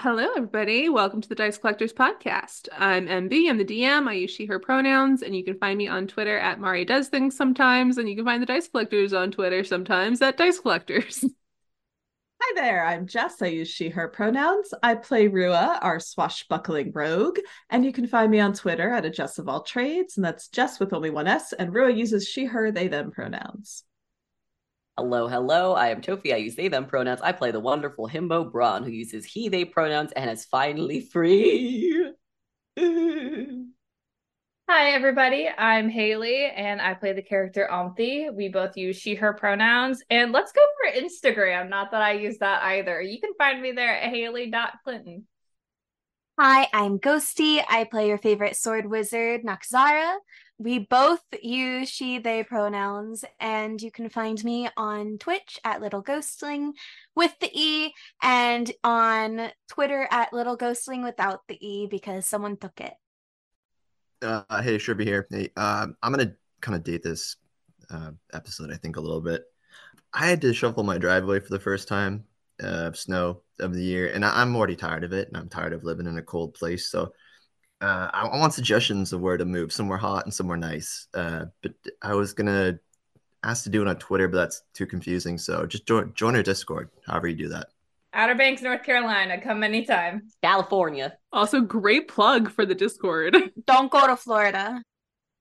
Hello, everybody. Welcome to the Dice Collectors Podcast. I'm MB. I'm the DM. I use she, her pronouns, and you can find me on Twitter at Mari Does Things sometimes, and you can find the Dice Collectors on Twitter sometimes at Dice Collectors. Hi there, I'm Jess. I use she, her pronouns. I play Rua, our swashbuckling rogue, and you can find me on Twitter at a Jess of all trades, and that's Jess with only one S, and Rua uses she, her, they, them pronouns. Hello, hello. I am Tofi. I use they, them pronouns. I play the wonderful himbo Braun, who uses he, they pronouns and is finally free. Hi, everybody. I'm Haley, and I play the character Omthi. We both use she, her pronouns. And let's go for Instagram. Not that I use that either. You can find me there at haley.clinton. Hi, I'm Ghosty. I play your favorite sword wizard, Nakzara. We both use she, they pronouns, and you can find me on Twitch at Little Ghostling with the E and on Twitter at Little Ghostling without the E because someone took it. Uh, hey, Sherby here. Hey, uh, I'm gonna kind of date this uh, episode, I think, a little bit. I had to shuffle my driveway for the first time of snow of the year, and I- I'm already tired of it, and I'm tired of living in a cold place. So uh, I, I want suggestions of where to move, somewhere hot and somewhere nice. Uh, but I was gonna ask to do it on Twitter, but that's too confusing. So just join join our Discord, however you do that. Outer Banks, North Carolina. Come anytime. California. Also, great plug for the Discord. Don't go to Florida.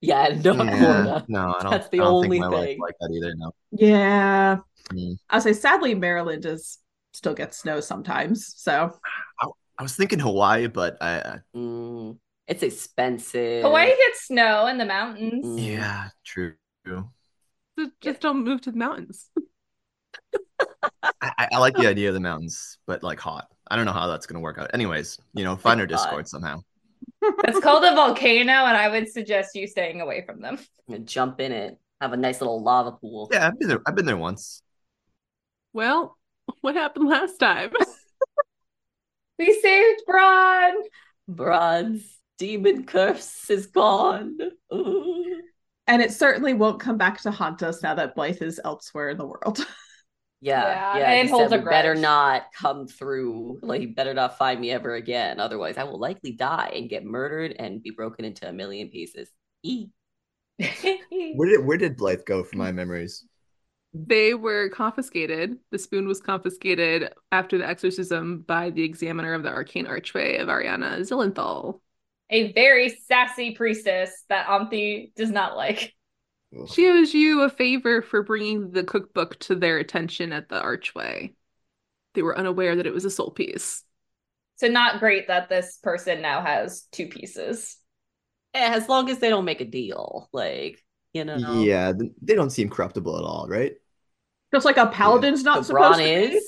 Yeah, no, Yeah, no, I don't. That's the I don't only think my thing. life like that either. No. Yeah. Mm. I'll say, sadly, Maryland is still gets snow sometimes. So, I was thinking Hawaii, but I, I Mm, it's expensive. Hawaii gets snow in the mountains. Mm. yeah, true. So just don't move to the mountains. I, I- I like the idea of the mountains, but like hot. I don't know how that's gonna work out. Anyways, you know, find our Discord somehow. It's called a volcano, and I would suggest you staying away from them. And Jump in it. Have a nice little lava pool. Yeah, I've been there. I've been there once. Well, what happened last time? We saved Braun. Bronze demon curse is gone. Ooh. and it certainly won't come back to haunt us now that Blythe is elsewhere in the world. Yeah, Yeah, yeah. and he holds said a better not come through. Like, he better not find me ever again. Otherwise, I will likely die and get murdered and be broken into a million pieces. E. Where did Where did Blythe go from my memories? They were confiscated. The spoon was confiscated after the exorcism by the examiner of the arcane archway of Ariana Zillenthal. A very sassy priestess that Omthi does not like. She owes you a favor for bringing the cookbook to their attention at the archway. They were unaware that it was a soul piece. So not great that this person now has two pieces. Eh, as long as they don't make a deal, like you know. Yeah, they don't seem corruptible at all, right? Just like a paladin's not So Braun supposed to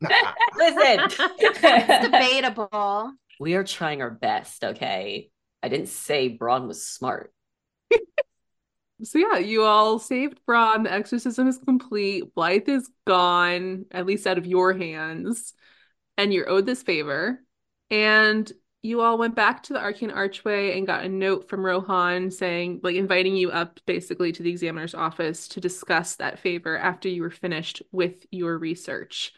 be. Listen, It's debatable. We are trying our best. Okay, I didn't say Braun was smart. So yeah, you all saved Braun. The exorcism is complete. Blythe is gone, at least out of your hands. And you're owed this favor. And you all went back to the Arcane Archway and got a note from Rohan saying, like, inviting you up basically to the examiner's office to discuss that favor after you were finished with your research.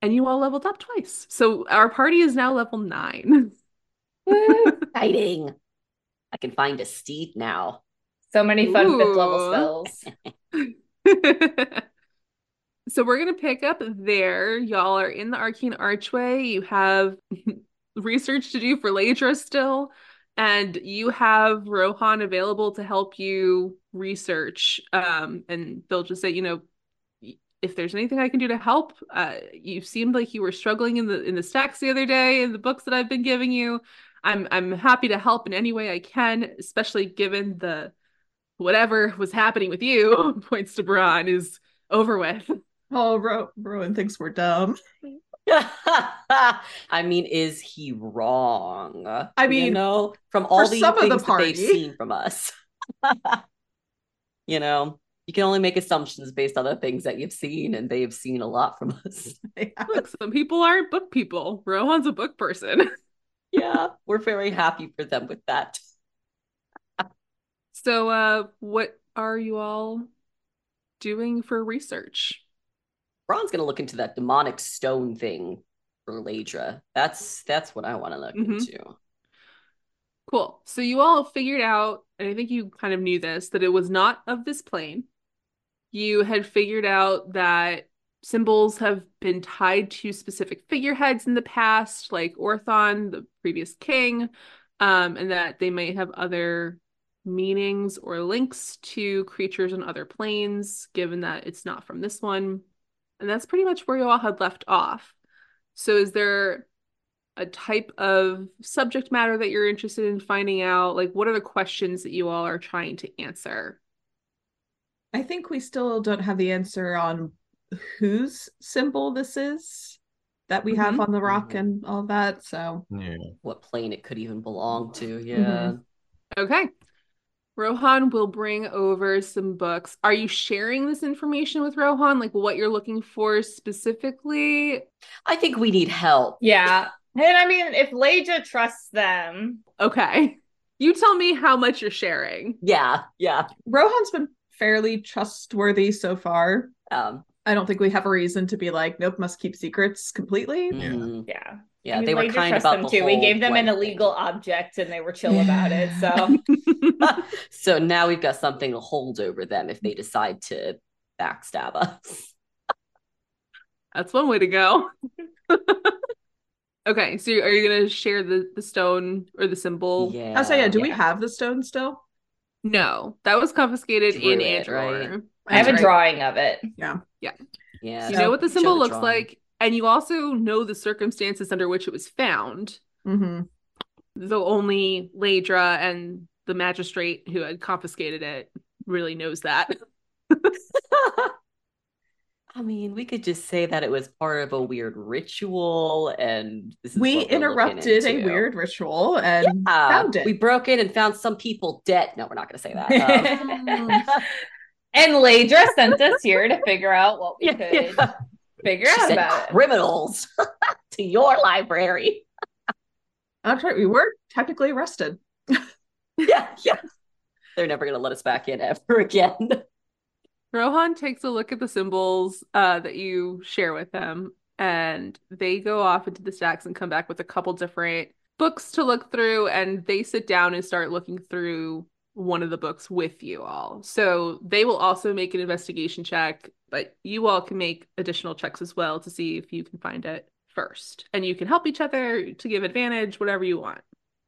And you all leveled up twice. So our party is now level nine. Exciting! I can find a steed now. So many fun fifth level spells. So we're gonna pick up there. Y'all are in the Arcane Archway. You have research to do for Leydra still, and you have Rohan available to help you research. Um, and they'll just say, you know, if there's anything I can do to help, uh, you seemed like you were struggling in the in the stacks the other day in the books that I've been giving you. I'm I'm happy to help in any way I can, especially given the whatever was happening with you, points to Braun, is over with. Oh, Ro- Rohan thinks we're dumb. I mean, is he wrong? I mean, you know, from all the some of the things that they've seen from us, you know, you can only make assumptions based on the things that you've seen, and they have seen a lot from us. Look, some people aren't book people. Rohan's a book person. yeah, we're very happy for them with that. So, uh, what are you all doing for research? Ron's gonna look into that demonic stone thing for Leydra. That's that's what I want to look Mhm. into. Cool. So you all figured out, and I think you kind of knew this, that it was not of this plane. You had figured out that symbols have been tied to specific figureheads in the past, like Orthon, the previous king, um, and that they might have other meanings or links to creatures on other planes, given that it's not from this one. And that's pretty much where you all had left off. So is there a type of subject matter that you're interested in finding out? Like, what are the questions that you all are trying to answer? I think we still don't have the answer on whose symbol this is that we have Mhm. on the rock Mhm. and all that. So Yeah. What plane it could even belong to? Mm-hmm. Yeah. Okay. Rohan will bring over some books. Are you sharing this information with Rohan? Like what you're looking for specifically? I think we need help. Yeah. And I mean, if Leydra trusts them, Okay. You tell me how much you're sharing. Yeah, yeah. Rohan's been fairly trustworthy so far. Um, I don't think we have a reason to be like, nope, must keep secrets completely. Yeah. yeah. yeah, I mean, they were Leydra kind trusts about them the too. We gave them an illegal thing. object and they were chill about it. So So now we've got something to hold over them if they decide to backstab us. That's one way to go. Okay, so are you gonna share the the stone or the symbol? Yeah. I was saying, yeah, do we have the stone still? No, that was confiscated in Druid, Andor. right? I have a drawing of it. Yeah. Yeah. Yeah. You know what the symbol the looks drawing. like, and you also know the circumstances under which it was found. hmm Though only Leydra and the magistrate who had confiscated it really knows that. I mean, we could just say that it was part of a weird ritual and this is We what we're looking interrupted a weird ritual and Yeah, found it. We broke in and found some people dead. No, we're not going to say that. Um, and Leydra sent us here to figure out what we could yeah. figure She out about criminals to your library. That's right. We were technically arrested. Yeah, yeah. They're never going to let us back in ever again. Rohan takes a look at the symbols uh, that you share with him, and they go off into the stacks and come back with a couple different books to look through, and they sit down and start looking through one of the books with you all. So they will also make an investigation check, but you all can make additional checks as well to see if you can find it first. And you can help each other to give advantage, whatever you want.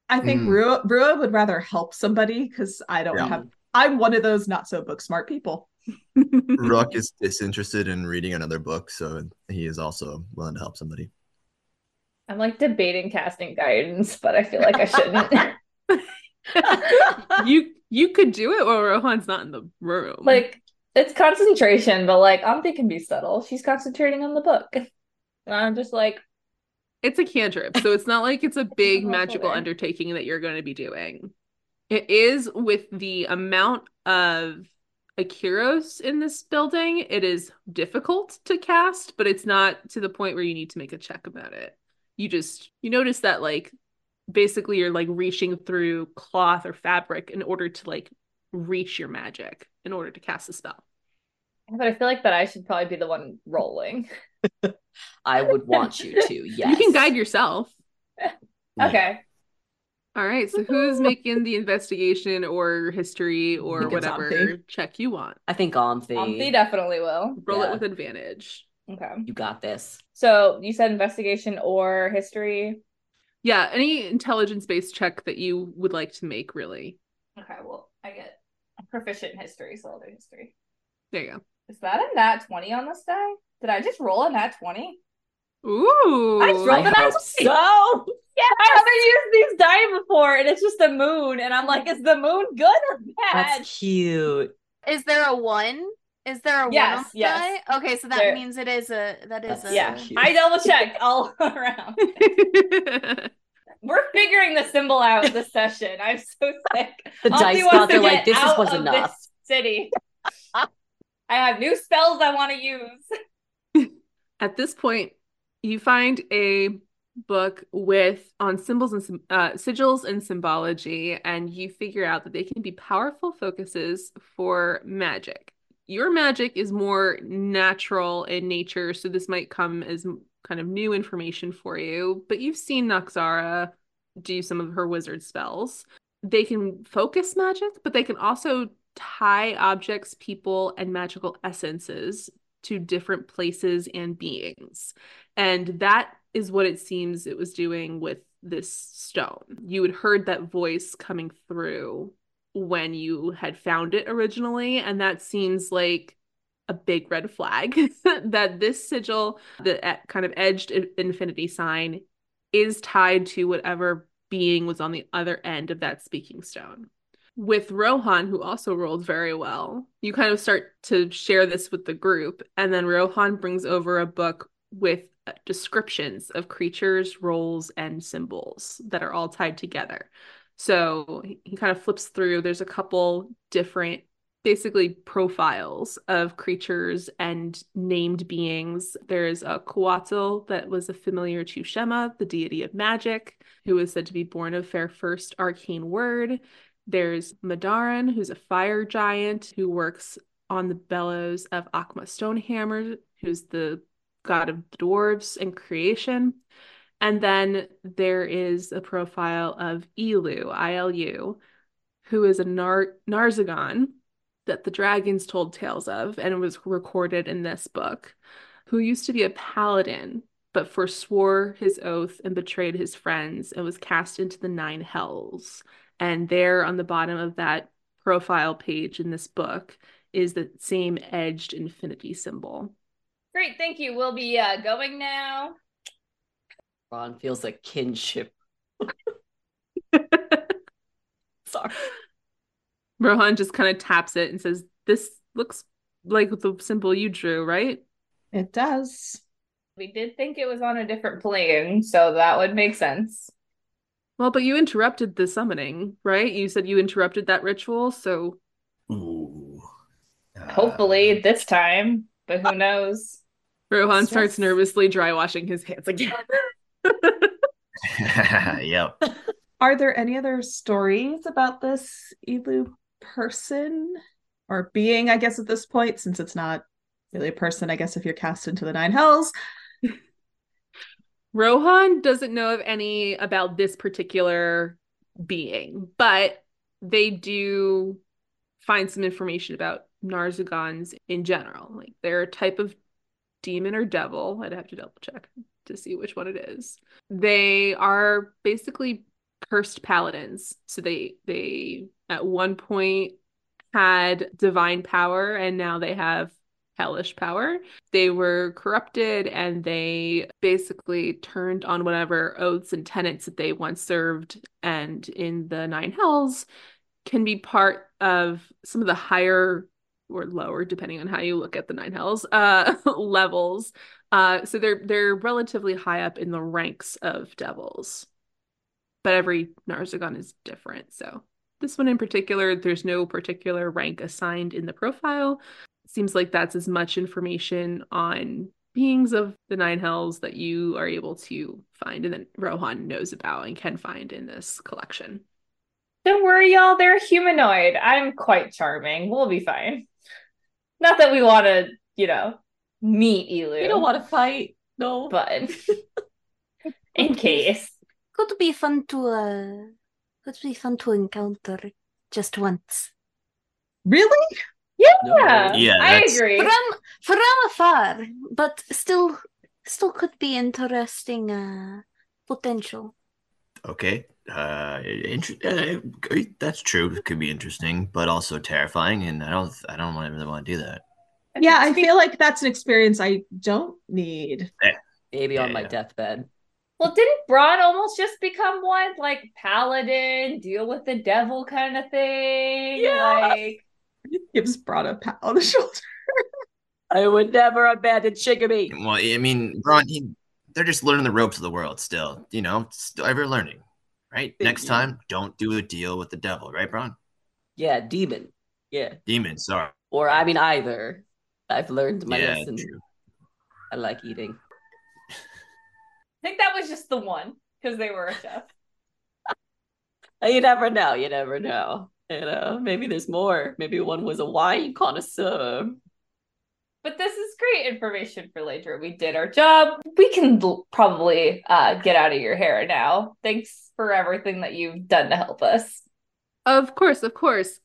I think Mm. Rua, Rua would rather help somebody because I don't Yeah. have. I'm one of those not so book smart people. Rawk is disinterested in reading another book, so he is also willing to help somebody. I'm like debating casting guidance, but I feel like I shouldn't. you you could do it while Rohan's not in the room. like it's concentration, but like Auntie can be subtle. She's concentrating on the book. And I'm just like, It's a cantrip, so it's not like it's a big magical undertaking that you're going to be doing. It is with the amount of Akiros in this building, it is difficult to cast, but it's not to the point where you need to make a check about it. You just you notice that like basically you're like reaching through cloth or fabric in order to like reach your magic in order to cast a spell. but I feel like that I should probably be the one rolling. I would want you to, yes. You can guide yourself. Yeah. Okay. All right, so who's making the investigation or history or whatever check you want? I think Omthi, Auntie definitely will. Roll Yeah. it with advantage. Okay. you got this. So you said investigation or history. Yeah, any intelligence based check that you would like to make, really. Okay, well, I get proficient in history, so I'll do history. There you go. Is that a nat 20 on this die? Did I just roll a nat 20? Ooh. I just rolled I an nat 20. so. Yeah, I haven't used these die before, and it's just a moon, and I'm like, is the moon good or bad? That's cute. Is there a one? Is there a Yes, one on yes. die? Okay, so that There- means it is a that is That's a yeah, cute. I double checked all around. We're figuring the symbol out this session. I'm so sick. The Auntie dice wants gods to are like, get this is, out was of enough. this city. I have new spells I want to use. At this point, you find a book with on symbols and uh, sigils and symbology, and you figure out that they can be powerful focuses for magic. Your magic is more natural in nature, so this might come as kind of new information for you, but you've seen Noxara do some of her wizard spells. They can focus magic, but they can also tie objects, people, and magical essences to different places and beings. And that is what it seems it was doing with this stone. You had heard that voice coming through when you had found it originally, and that seems like a big red flag that this sigil, the kind of edged infinity sign, is tied to whatever being was on the other end of that speaking stone. With Rohan, who also rolled very well, you kind of start to share this with the group, and then Rohan brings over a book with Uh, descriptions of creatures, roles, and symbols that are all tied together. So he kind of flips through. There's a couple different basically profiles of creatures and named beings. There's a Couatl that was a familiar to Shema, the deity of magic, who is said to be born of fair first arcane word. There's Madaran, who's a fire giant who works on the bellows of Akma Stonehammer, who's the god of dwarves and creation. And then there is a profile of Ilu, I-L-U, who is a Nar- Narzugon, that the dragons told tales of and was recorded in this book, who used to be a paladin but forswore his oath and betrayed his friends and was cast into the nine hells. And there on the bottom of that profile page in this book is the same edged infinity symbol. Great, thank you. We'll be uh, going now. Ron feels a kinship. Sorry. Rohan just kind of taps it and says, This looks like the symbol you drew, right? It does. We did think it was on a different plane, so that would make sense. Well, but you interrupted the summoning, right? You said you interrupted that ritual, so. Ooh. Uh, Hopefully this time, but who knows? Rohan Yes. starts nervously dry washing his hands again. yep. Are there any other stories about this Ilu person or being, I guess, at this point, since it's not really a person, I guess, if you're cast into the nine hells? Rohan doesn't know of any about this particular being, but they do find some information about Narzugons in general. Like they're a type of demon or devil. I'd have to double check to see which one it is. They are basically cursed paladins. So they they at one point had divine power and now they have hellish power. They were corrupted and they basically turned on whatever oaths and tenets that they once served and in the nine hells can be part of some of the higher or lower depending on how you look at the nine hells uh levels. Uh so they're they're relatively high up in the ranks of devils. But every narzugon is different. So this one in particular there's no particular rank assigned in the profile. Seems like that's as much information on beings of the nine hells that you are able to find and that rohan knows about and can find in this collection Don't worry, y'all. They're humanoid. I'm quite charming. We'll be fine. Not that we want to, you know, meet Ilu. We don't want to fight. No. but in case. Could be fun to uh could be fun to encounter just once. Really? Yeah, Yeah, I that's- agree. From from afar, but still still could be interesting uh potential. Okay. Uh, inter- uh, that's true. It could be interesting, but also terrifying, and I don't. I don't really want to do that. Yeah, I feel like that's an experience I don't need. Maybe on my Yeah. deathbed. Well, didn't Braun almost just become one? Like paladin, deal with the devil kind of thing? Yeah. Like Gives Braun a pat on the shoulder. I would never abandon Shigami. Well, I mean, Ron, he, they're just learning the ropes of the world still. You know, still ever learning, right? Thank Next you. time, don't do a deal with the devil, right, Bron? Yeah, demon. Yeah. Demon, sorry. Or I mean either. I've learned my yeah, lesson. true. I like eating. I think that was just the one because they were a chef. You never know. You never know. You know, maybe there's more. Maybe one was a wine connoisseur. But this is great information for later. We did our job. We can l- probably uh, get out of your hair now. Thanks for everything that you've done to help us. Of course, of course.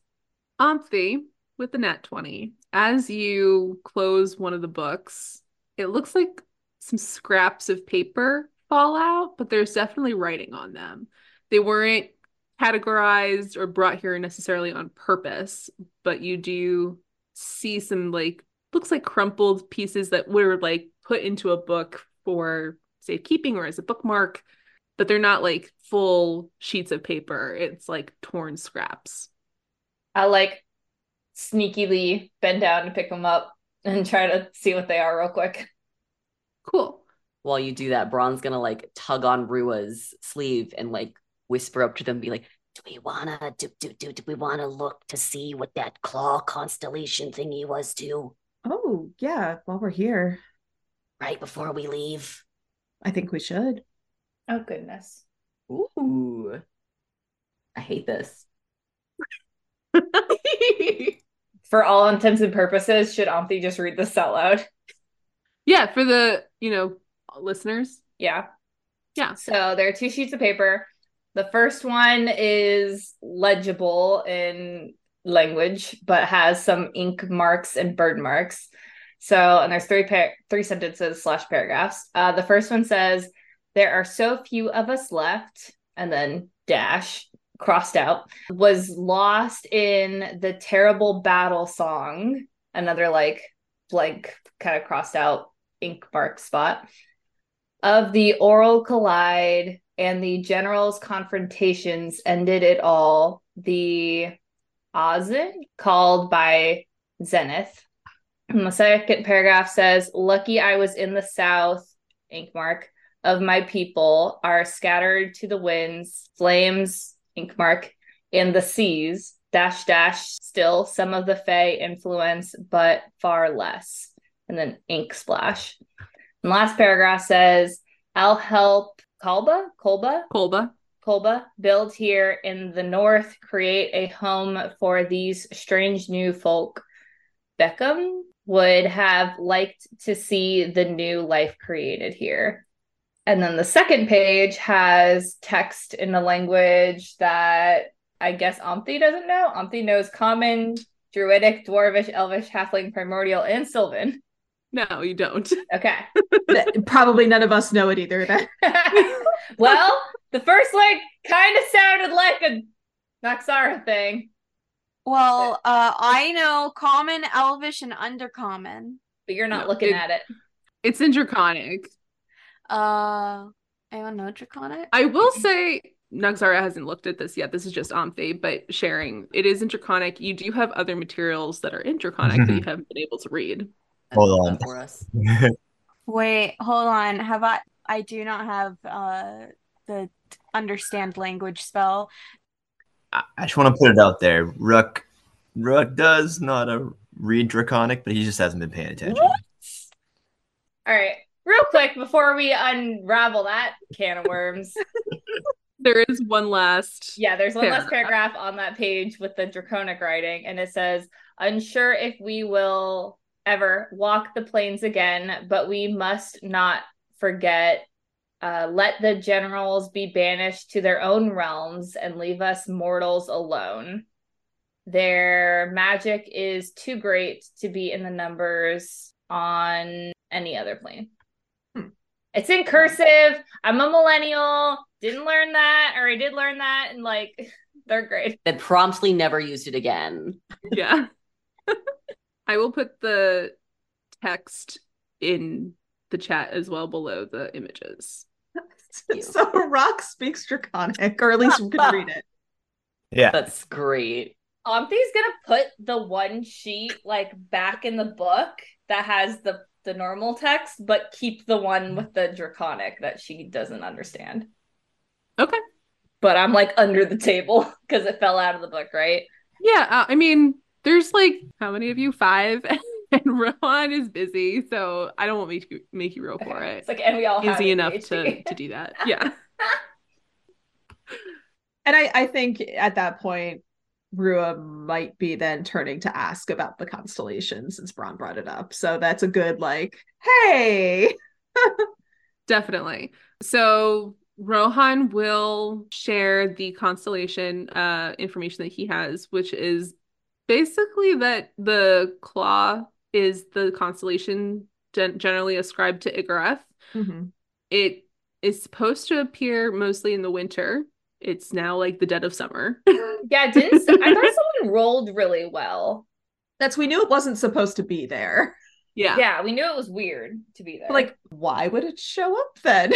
Omthi with the nat 20. As you close one of the books, it looks like some scraps of paper fall out, but there's definitely writing on them. They weren't categorized or brought here necessarily on purpose, but you do see some like looks like crumpled pieces that were like put into a book for safekeeping or as a bookmark, but they're not like full sheets of paper. It's like torn scraps. I like sneakily bend down and pick them up and try to see what they are real quick. Cool. While you do that, Braun's gonna like tug on Rua's sleeve and like whisper up to them, be like, Do we wanna do do do do we wanna look to see what that claw constellation thingy was too? Yeah, while we're here, Right before we leave? I think we should. Oh goodness. Ooh. I hate this. For all intents and purposes, should Omthi just read this out loud? Yeah, for the, you know, listeners. Yeah. Yeah. So there are two sheets of paper. The first one is legible in language, but has some ink marks and bird marks. So, and there's three par- three sentences slash paragraphs. Uh, the first one says, "There are so few of us left," and then dash crossed out was lost in the terrible battle song. Another like blank kind of crossed out ink mark spot of the oral collide and the general's confrontations ended it all. The Ozin called by Zenith. And the second paragraph says, Lucky I was in the south, ink mark, of my people are scattered to the winds, flames, ink mark, in the seas, dash dash, still some of the Fae influence, but far less. And then ink splash. And last paragraph says, I'll help Kolba, Kolba, Kolba. Kolba build here in the north, create a home for these strange new folk. Beckham would have liked to see the new life created here. And then the second page has text in a language that I guess Omthi doesn't know. Omthi knows Common, Druidic, Dwarvish, Elvish, Halfling, Primordial, and Sylvan. No, you don't. Okay. Probably none of us know it either. Then. well, the first like kind of sounded like a Naxara thing, Well, uh, I know common, elvish, and undercommon. but you're not No, looking it- at it. It's in Draconic. Uh, anyone know Draconic? I will say Nugzara hasn't looked at this yet. This is just Omthi, but sharing. It is in Draconic. You do have other materials that are in Draconic that you haven't been able to read. Hold on. for us. Wait, hold on. Have I? I do not have uh the understand language spell. I I just want to put it out there. Rawk, Rawk does not a read draconic, but he just hasn't been paying attention. All right, real quick before we unravel that can of worms. There is one last. yeah, there's one last Paragraph. paragraph on that page with the draconic writing, and it says, "Unsure if we will ever walk the plains again, but we must not forget." Uh, let the generals be banished to their own realms and leave us mortals alone. Their magic is too great to be in the numbers on any other plane. Hmm. It's in cursive. I'm a millennial. Didn't learn that, or I did learn that, and like they're great. Then promptly never used it again. Yeah. I will put the text in the chat as well below the images. so Rawk speaks Draconic, or at least we can read it. Yeah. That's great. Omthi's gonna put the one sheet like back in the book that has the the normal text, but keep the one with the draconic that she doesn't understand. Okay. But I'm like under the table because it fell out of the book, right? Yeah, uh, I mean, there's like how many of you? Five, and Rohan is busy, so I don't want me to make you roll for Okay. it. It's like, and we all have Easy enough ADHD. to to do that. Yeah. And I, I think at that point, Rua might be then turning to ask about the constellation since Braun brought it up. So that's a good like, hey. Definitely. So Rohan will share the constellation uh information that he has, which is basically that the claw is the constellation gen- generally ascribed to Igarath. Mhm. It is supposed to appear mostly in the winter. It's now like the dead of summer. Yeah, didn't s- I thought someone rolled really well. That's we knew it wasn't supposed to be there. yeah. Yeah, we knew it was weird to be there. But, like, why would it show up then?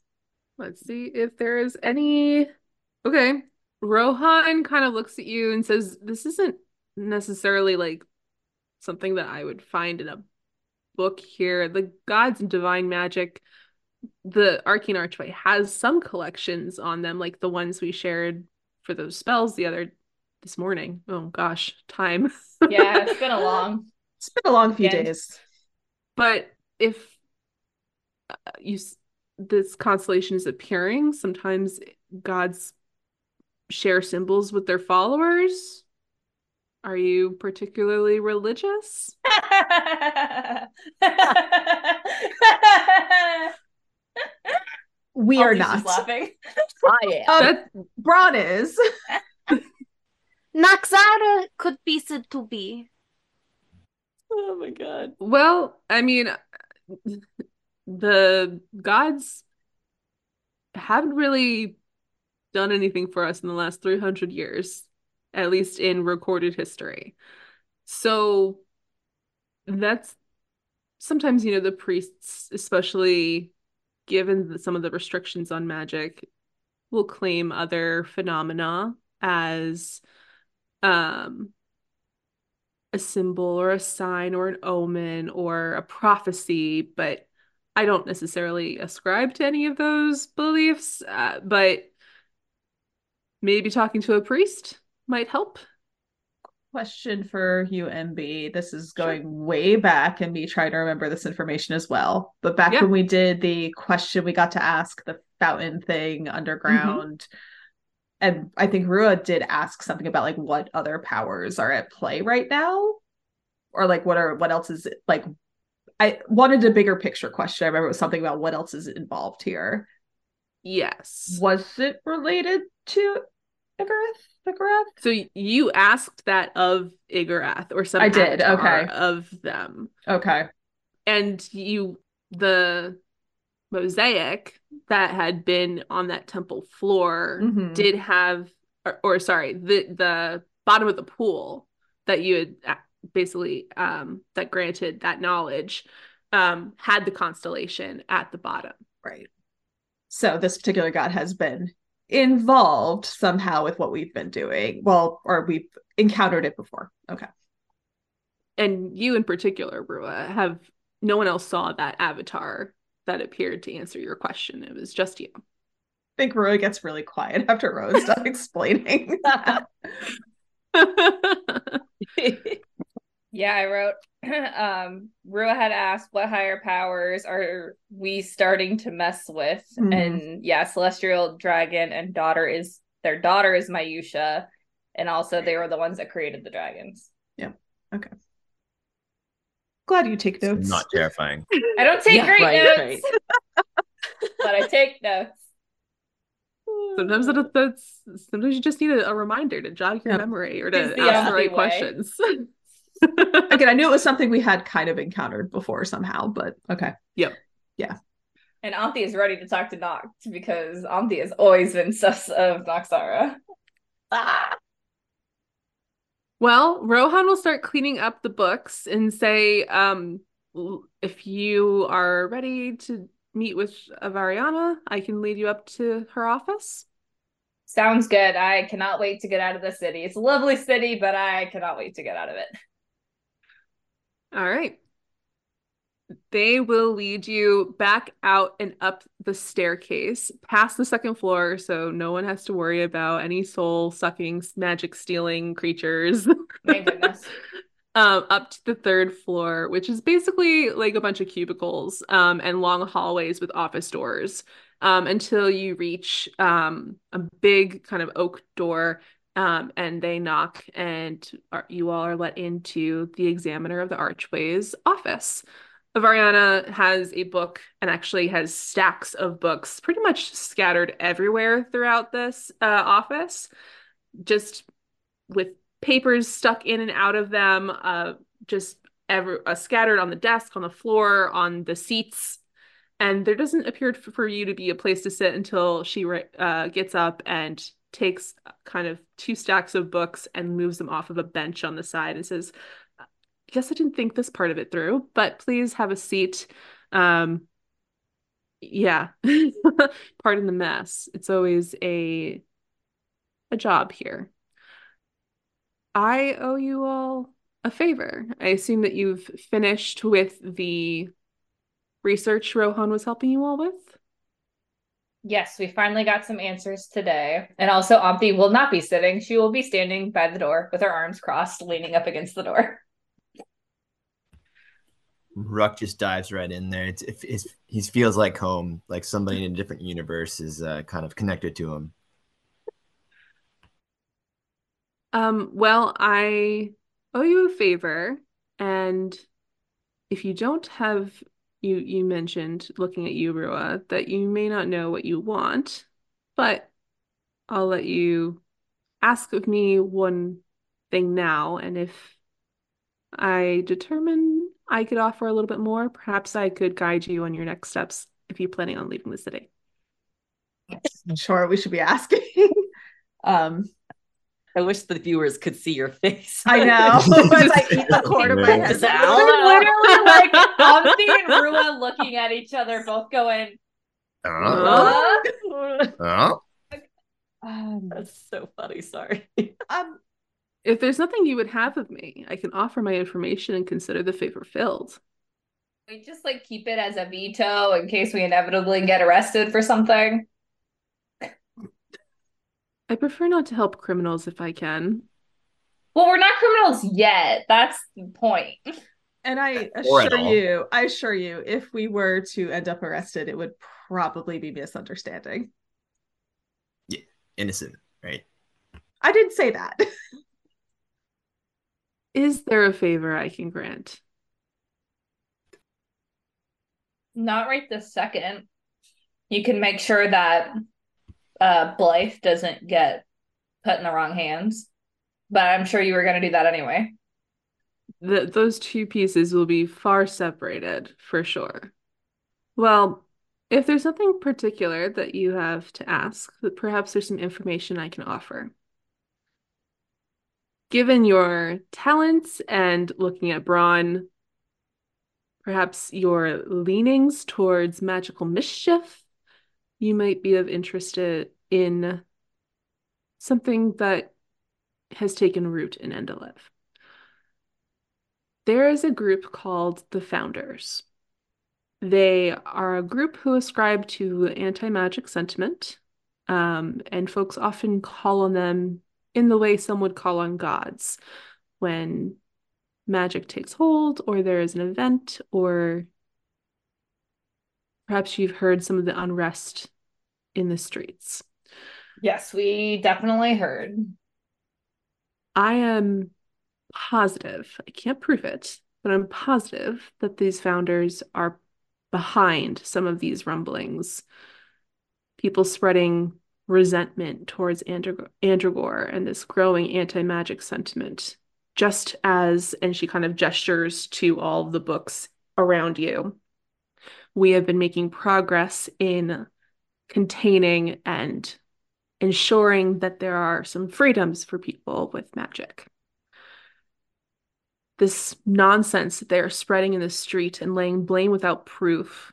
Let's see if there is any. Okay. Rohan kind of looks at you and says, This isn't necessarily like something that I would find in a book here. The Gods and Divine Magic, the Arcane Archway has some collections on them, like the ones we shared for those spells the other this morning. Oh gosh, time. yeah, it's been a long. It's been a long few Again. days. But if uh, you this constellation is appearing, sometimes gods share symbols with their followers. Are you particularly religious? We are not. laughing. I am. Um, That Braun is. Naxara could be said to be. oh my god. well, I mean, the gods haven't really done anything for us in the last 300 years, at least in recorded history. So that's sometimes, you know, the priests, especially given some of the restrictions on magic, will claim other phenomena as um a symbol or a sign or an omen or a prophecy, but I don't necessarily ascribe to any of those beliefs. Uh, but maybe talking to a priest might help. Question for you, MB. This is Sure. going way back and me trying to remember this information as well. But back Yeah. when we did the question we got to ask the fountain thing mm-hmm. underground, and I think Rua did ask something about like what other powers are at play right now. Or like what are what else is it? like I wanted a bigger picture question. I remember it was something about what else is involved here. Yes. Was it related to Igarath? Igarath? So you asked that of Igarath or some I did, okay. of them. Okay. and you the mosaic that had been on that temple floor Mhm. did have or, or sorry the the bottom of the pool that you had uh, basically um that granted that knowledge um had the constellation at the bottom Right. So this particular god has been involved somehow with what we've been doing. Well, or we've encountered it before. Okay. and you in particular Rua have no one else saw that avatar that appeared to answer your question it was just you I think Roy gets really quiet after Rose done explaining. Yeah, I wrote um Rua had asked what higher powers are we starting to mess with? Mhm. And yeah, Celestial Dragon and daughter is their daughter is Mayusha. And also they were the ones that created the dragons. Yeah. Okay. Glad you take notes. Not terrifying. I don't take Yeah, great right, notes, but I take notes. Sometimes that, that's sometimes you just need a, a reminder to jog your Yep. memory or to the ask the right way. questions. Again, I knew it was something we had kind of encountered before somehow, but okay. Yep. Yeah. And Auntie is ready to talk to Noct because Auntie has always been sus of Noxara. Ah. Well, Rohan will start cleaning up the books and say, um, if you are ready to meet with Avariana, I can lead you up to her office. Sounds good. I cannot wait to get out of the city. It's a lovely city, but I cannot wait to get out of it. All right. They will lead you back out and up the staircase, past the second floor, so no one has to worry about any soul sucking, magic stealing creatures. Thank goodness. um, up to the third floor, which is basically like a bunch of cubicles um, and long hallways with office doors um, until you reach um, a big kind of oak door Um, and they knock, and are, you all are let into the examiner of the archway's office. Variana has a book and actually has stacks of books pretty much scattered everywhere throughout this uh, office, just with papers stuck in and out of them, uh, just ever uh, scattered on the desk, on the floor, on the seats. And there doesn't appear for you to be a place to sit until she uh, gets up and takes kind of two stacks of books and moves them off of a bench on the side and says, guess I didn't think this part of it through, but please have a seat. Um, yeah, pardon the mess. It's always a a job here. I owe you all a favor. I assume that you've finished with the research Rohan was helping you all with. Yes, we finally got some answers today. And also, Omthi will not be sitting. She will be standing by the door with her arms crossed, leaning up against the door. Rawk just dives right in there. It's, it's, he feels like home, like somebody in a different universe is uh, kind of connected to him. Um, well, I owe you a favor, and if you don't have you you mentioned looking at you, Rua, that you may not know what you want, but I'll let you ask of me one thing now, and if I determine I could offer a little bit more, perhaps I could guide you on your next steps if you're planning on leaving the city. Sure, we should be asking. um I wish the viewers could see your face. I know. As I eat the corner of my head. literally like Omthi and Rua looking at each other, both going, Uh, uh, Um, That's so funny. Sorry. um, If there's nothing you would have of me, I can offer my information and consider the favor filled. we just like keep it as a veto in case we inevitably get arrested for something. I prefer not to help criminals if I can. Well, we're not criminals yet. That's the point. and I Or assure you, I assure you, if we were to end up arrested, it would probably be misunderstanding. Yeah, innocent, right? I didn't say that. Is there a favor I can grant? Not right this second. You can make sure that uh Blythe doesn't get put in the wrong hands. But I'm sure you were gonna do that anyway. The, those two pieces will be far separated for sure. Well, if there's something particular that you have to ask, perhaps there's some information I can offer. Given your talents and looking at Braun, perhaps your leanings towards magical mischief, you might be of interest in something that has taken root in Endelev. There is a group called the Founders. They are a group who ascribe to anti-magic sentiment, um, and folks often call on them in the way some would call on gods when magic takes hold or there is an event or perhaps you've heard some of the unrest in the streets. Yes, we definitely heard. I am positive, I can't prove it, but I'm positive that these founders are behind some of these rumblings. People spreading resentment towards Andragor and this growing anti-magic sentiment. Just as, and she kind of gestures to all the books around you, we have been making progress in containing and ensuring that there are some freedoms for people with magic. This nonsense that they are spreading in the street and laying blame without proof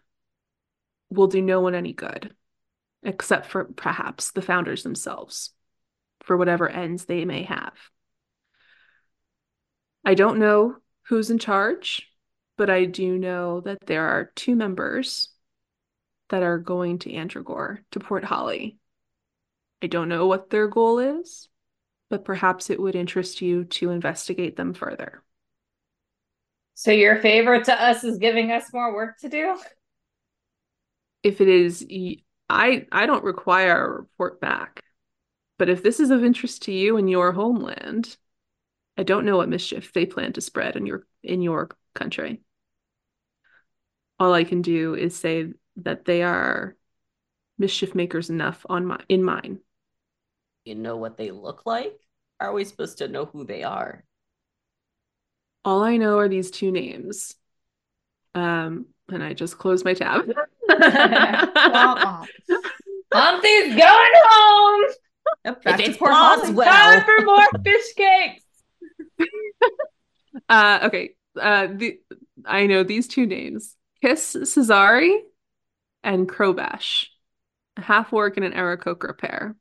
will do no one any good, except for perhaps the founders themselves, for whatever ends they may have. I don't know who's in charge, but I do know that there are two members that are going to Andragor, to Port Holly. I don't know what their goal is, but perhaps it would interest you to investigate them further. So your favor to us is giving us more work to do? If it is, I, I don't require a report back. But if this is of interest to you in your homeland, I don't know what mischief they plan to spread in your in your country. All I can do is say that they are mischief makers enough on my in mine. You know what they look like? Are we supposed to know who they are? All I know are these two names. Um, and I just closed my tab. Womp womp. Auntie's going home. Yep, back If it's Port well. Time for more fish cakes. Uh, okay. Uh, the I know these two names: Kascezary and Crobash, a half orc and an Aarakocra pair.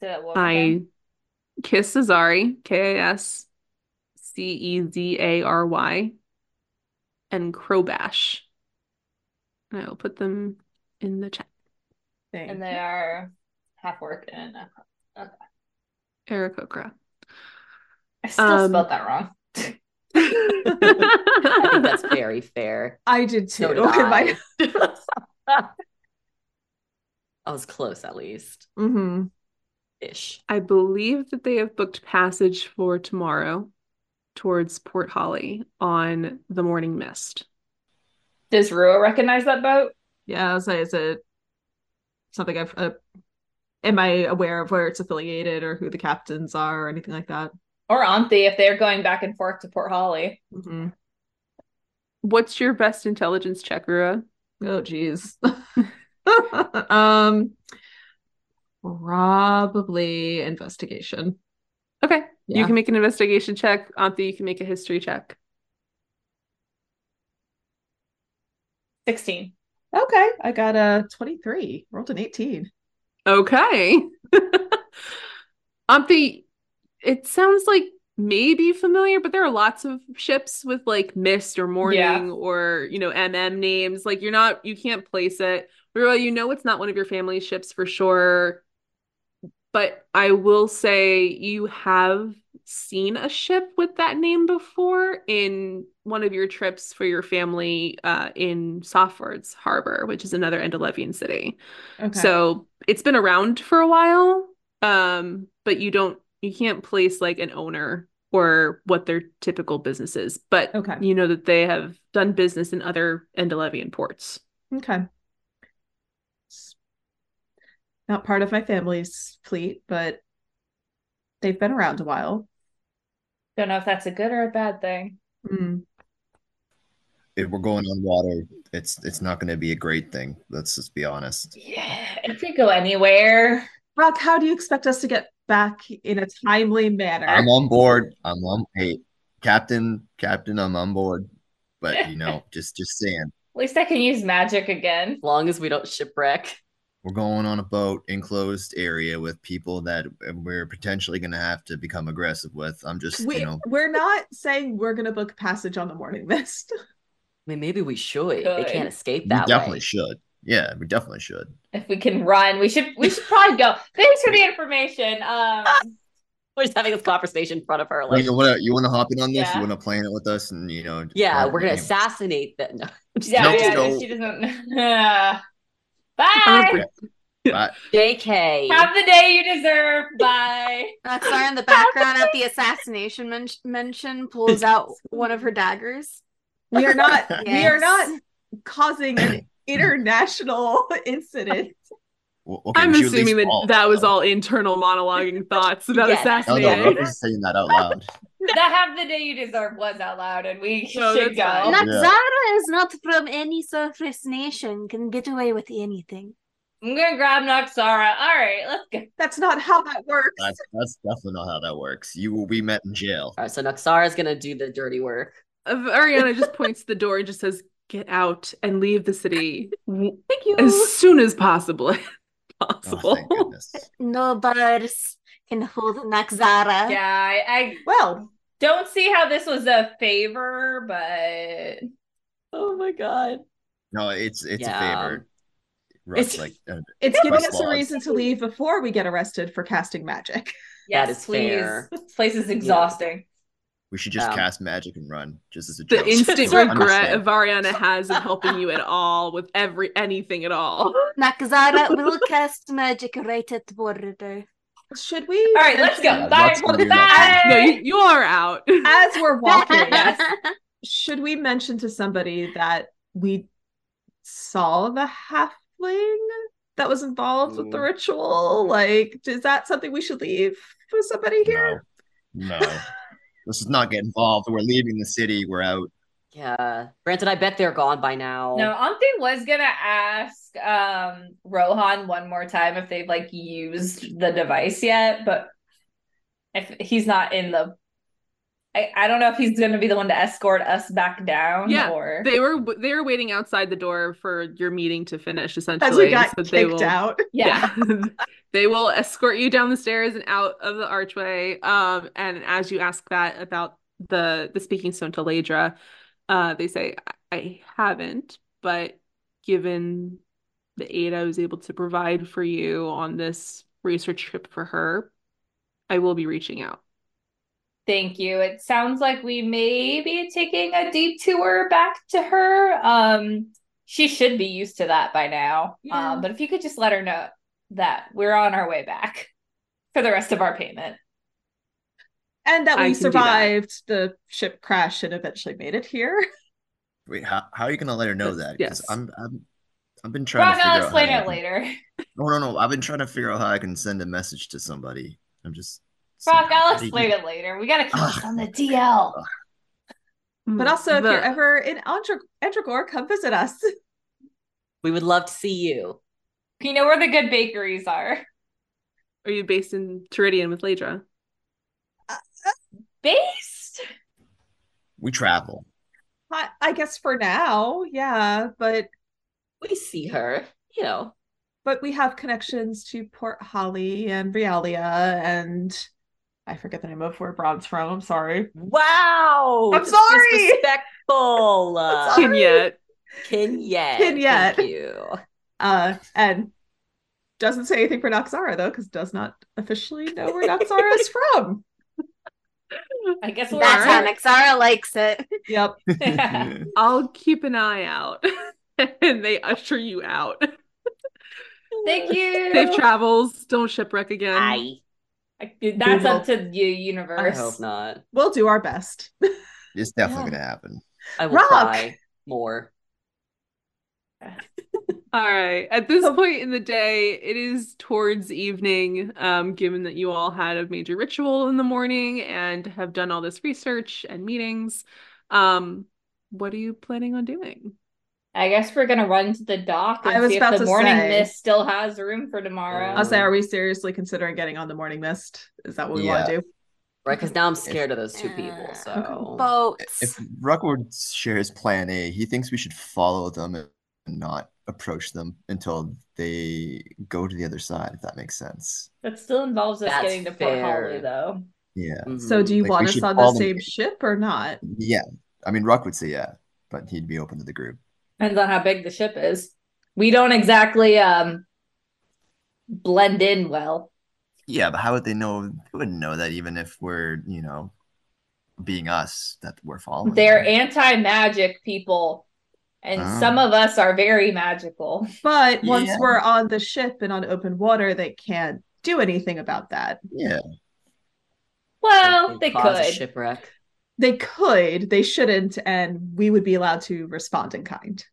Say that one more. I Kascezary, K A S C E Z A R Y, and Crobash. And I will put them in the chat. Thank And you. they are half orc and Aarakocra. I still Um, spelled that wrong. I think that's very fair. I did too. So did my- I. I was close, at least. Mhm. Ish. I believe that they have booked passage for tomorrow towards Port Holly on the Morning Mist. Does Rua recognize that boat? Yeah, I like, is it something I've uh, am I aware of where it's affiliated or who the captains are or anything like that? Or Auntie if they're going back and forth to Port Holly? hmm What's your best intelligence check, Rua? Oh geez. um probably investigation. Okay. You can make an investigation check. Auntie, you can make a history check. 16. Okay, I got a 23. Rolled an 18. Okay. Auntie, it sounds like maybe familiar, but there are lots of ships with like Mist or Morning Yeah. or, you know, MM names. Like you're not, you can't place it. Rua, you know it's not one of your family's ships for sure. But I will say you have seen a ship with that name before in one of your trips for your family uh, in Softwards Harbor, which is another Endelevian city. Okay. So it's been around for a while, um, but you don't, you can't place like an owner or what their typical business is. But Okay. you know that they have done business in other Endelevian ports. Okay. It's Not part of my family's fleet, but they've been around a while. Don't know if that's a good or a bad thing. Mm. If we're going on water, it's it's not going to be a great thing. Let's just be honest. Yeah, if we go anywhere. Rawk, how do you expect us to get back in a timely manner? I'm on board. I'm on. Hey, Captain, Captain, I'm on board. But you know, just just saying, At least I can use magic again. As long as we don't shipwreck. we're going on a boat, enclosed area with people that we're potentially going to have to become aggressive with. I'm just, we, you know, we're not saying we're going to book passage on the morning mist. I mean, maybe we should. They can't escape we that definitely way. should. Yeah, we definitely should. If we can run, we should we should probably go. Thanks for the information. Um We're just having this conversation in front of her. Well, Like, you want to you want to hop in on this? Yeah. You want to plan it with us, and you know, yeah, we're gonna you assassinate that. No, yeah, Nope, yeah, no. she doesn't Uh, I'm Bye. JK. Have the day you deserve. Bye. Roxar in the background at the assassination men- mention pulls out one of her daggers. We are not we are not causing an international incident. well, okay, I'm we should at assuming that follow that was all internal monologuing thoughts about Yes. No, no, assassinating. I'm saying that out loud. The have the day you deserve was out loud, and we No, should that's go. fine. Yeah. Naxara is not from any surface nation, can get away with anything. I'm gonna grab Noxara. All right, let's go. That's not how that works. That's that's definitely not how that works. You will be met in jail. All right, so Naxara's gonna do the dirty work. Uh, Ariana just points to the door and just says, "Get out and leave the city Thank you. as soon as possible." Oh, possible. thank goodness. No birds can hold Naxara. Yeah, I, I well, don't see how this was a favor, but Oh my god. No, it's it's Yeah. a favor. Russ, It's- like uh, it's giving Quest us a reason to leave before we get arrested for casting magic. yes, is please. fair. This place is exhausting. We should just Um, cast magic and run, just as a joke. The instant regret understand. Variana has of helping you at all with every anything at all. Nakazara will cast magic right at the border. Should we? All right, let's go. mention- Bye. Let's do Bye. No, you, you are out. As we're walking, Yes. should we mention to somebody that we saw the halfling that was involved with the ritual? Like, is that something we should leave with somebody here? No, no. Let's just not get involved. We're leaving the city. We're out. Yeah. Granted, I bet they're gone by now. No, Auntie was gonna ask um Rohan one more time if they've like used the device yet, but if he's not in the I, I don't know if he's gonna be the one to escort us back down Yeah, or They were they were waiting outside the door for your meeting to finish. Essentially, As we got so kicked they will, out. yeah. they will escort you down the stairs and out of the archway. Um, and as you ask that about the the speaking stone to Leydra, uh, they say, "I- "I haven't, but given the aid I was able to provide for you on this research trip for her, I will be reaching out." Thank you. It sounds like we may be taking a detour back to her. Um, she should be used to that by now. Yeah. Um, but if you could just let her know that we're on our way back for the rest of our payment. And that I we can do that. survived the ship crash and eventually made it here. Wait, how, how are you gonna let her know that? yes. I'm, I'm I've been trying Rawk, to figure I'll explain how it I can- later. No, no, no. I've been trying to figure out how I can send a message to somebody. I'm just. Rawk, I'll how do you explain it later. We gotta keep Ugh. this on the DL. Mm, but also, if The- you're ever in Andra- come visit us. We would love to see you. You know where the good bakeries are. are you based in Teridian with Leydra? Uh, uh, based? We travel. I, I guess for now, yeah, but We see her, you know. but we have connections to Port Holly and Realia and I forget the name of where Bron's from. I'm sorry. Wow. I'm sorry! Disrespectful. Uh, sorry. Kinyet. Kinyet. Kinyet. Thank you. Uh, and doesn't say anything for Noxara though, because does not officially know where Noxara is from. I guess we're That's how Nexara likes it. Yep. I'll keep an eye out. and they usher you out. Thank you. Safe travels. Don't shipwreck again. I. That's up Google. to you, I universe. hope not. We'll do our best. It's definitely Yeah. gonna happen. I will Rawk. cry more. All right. At this point in the day, it is towards evening, um, given that you all had a major ritual in the morning and have done all this research and meetings. Um, what are you planning on doing? I guess we're gonna run to the dock I and was see if about the to morning say. mist still has room for tomorrow. I'll say, are we seriously considering getting on the morning mist? Is that what we want to Yeah. do? Right? Because now I'm scared of those two people. So Boats. If Ruckwood shares plan A, he thinks we should follow them and not approach them until they go to the other side, if that makes sense. That still involves us That's getting to Port fair. Holly, though. Yeah. So mhm. do you Like, want us should on the them- same ship or not? Yeah. I mean, Ruck would say yeah, but he'd be open to the group. Depends on how big the ship is. We don't exactly um blend in well. Yeah, but how would they know? They wouldn't know that even if we're, you know, being us, that we're following. They're them. anti-magic people, and Oh. some of us are very magical. But once Yeah. we're on the ship and on open water, they can't do anything about that. Yeah. Well, they cause a could. shipwreck. They could, they shouldn't, and we would be allowed to respond in kind.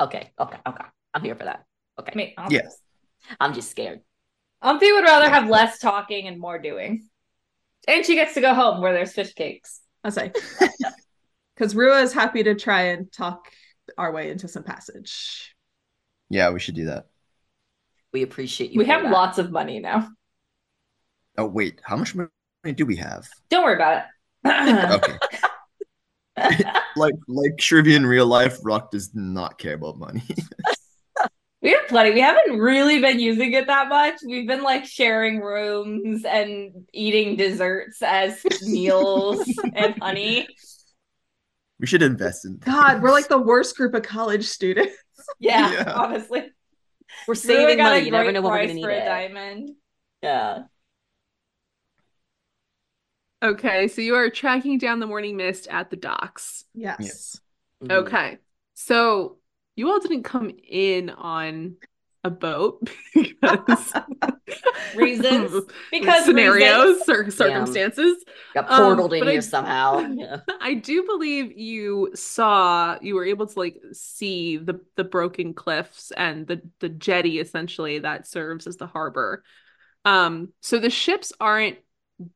Okay, okay, okay. I'm here for that. Okay. I mean, Yeah. I'm just scared. Umpty would rather have less talking and more doing. And she gets to go home where there's fish cakes. I'll say. Because Rua is happy to try and talk our way into some passage. Yeah, we should do that. We appreciate you. We have that. lots of money now. Oh, wait. How much money do we have? Don't worry about it. Okay. like like Shrivy in real life, Rawk does not care about money. we have plenty. We haven't really been using it that much. We've been like sharing rooms and eating desserts as meals and honey. we should invest in God, we're like the worst group of college students. Yeah, Yeah. honestly. We're saving got money. You never know when we're gonna need for a it. diamond. Yeah. Okay, so you are tracking down the morning mist at the docks. Yes. Mhm. Okay. So you all didn't come in on a boat because Reasons. Because scenarios reasons. or circumstances. Got Um, portaled in but I- here somehow. Yeah. I do believe you saw you were able to like see the the broken cliffs and the the jetty essentially that serves as the harbor. Um so the ships aren't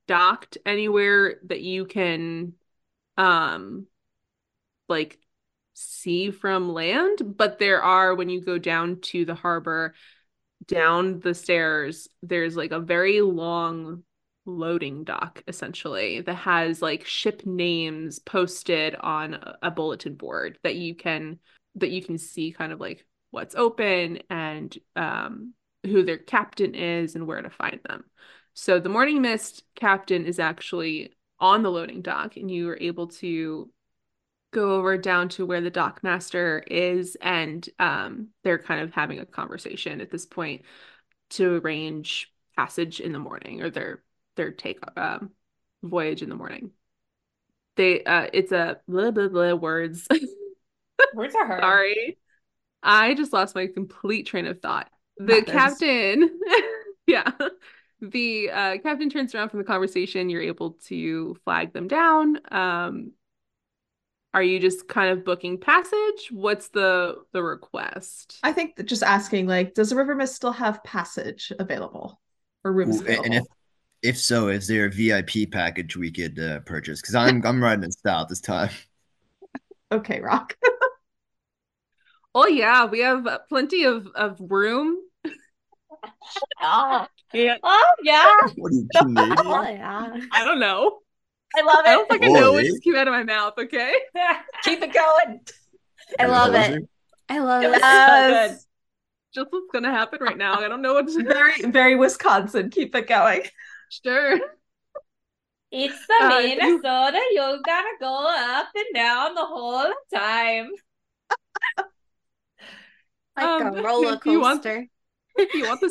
docked anywhere that you can um like see from land, but there are when you go down to the harbor down the stairs there's like a very long loading dock essentially that has like ship names posted on a- bulletin board that you can that you can see kind of like what's open and um who their captain is and where to find them. So the Morning Mist captain is actually on the loading dock and you are able to go over down to where the dock master is and um they're kind of having a conversation at this point to arrange passage in the morning or their their take um voyage in the morning. They uh it's a blah blah blah words. Words are hard. Sorry. I just lost my complete train of thought. The captain, yeah. The uh, captain turns around from the conversation. You're able to flag them down. Um, are you just kind of booking passage? What's the the request? I think that just asking, like, does the River Mist still have passage available or rooms Ooh, and available? if if so, is there a VIP package we could uh, purchase? Because I'm I'm riding in style this time. Okay, Rawk. Oh yeah, we have uh, plenty of of room. Oh, Yeah, oh yeah. What are you Canadian? Oh, yeah. I don't know. I love it. I don't it. fucking know what just came out of my mouth. Okay. Keep it going. I love it. I love It was it. so good. Just what's gonna happen right now. I don't know what to very, very Wisconsin. Keep it going. Sure. It's the Uh, you- Minnesota. You gotta go up and down the whole time. Like Um, a roller if you want- coaster. If you want the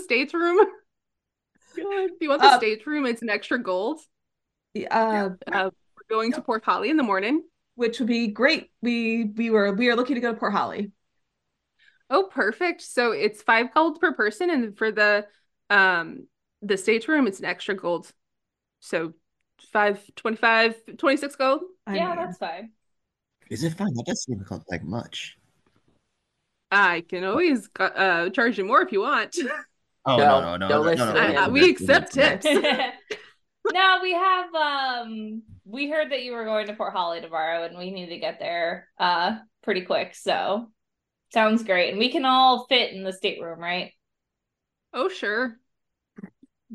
stateroom, if you want the Uh, stateroom, it's an extra gold. Uh, Uh, we're going to Port Holly in the morning. which would be great. We we were we are looking to go to Port Holly. Oh, perfect. So it's five gold per person, and for the um the stateroom, it's an extra gold. So five, 25, 26 gold. I yeah, mean, that's fine. Is it fine? That doesn't even cost like much. I can always uh charge you more if you want. Oh No, no no no don't no no, no, no, I- we accept no, no. tips. no, we have um we heard that you were going to Port Holly tomorrow and we need to get there uh pretty quick. So sounds great. And we can all fit in the stateroom, right? oh, sure.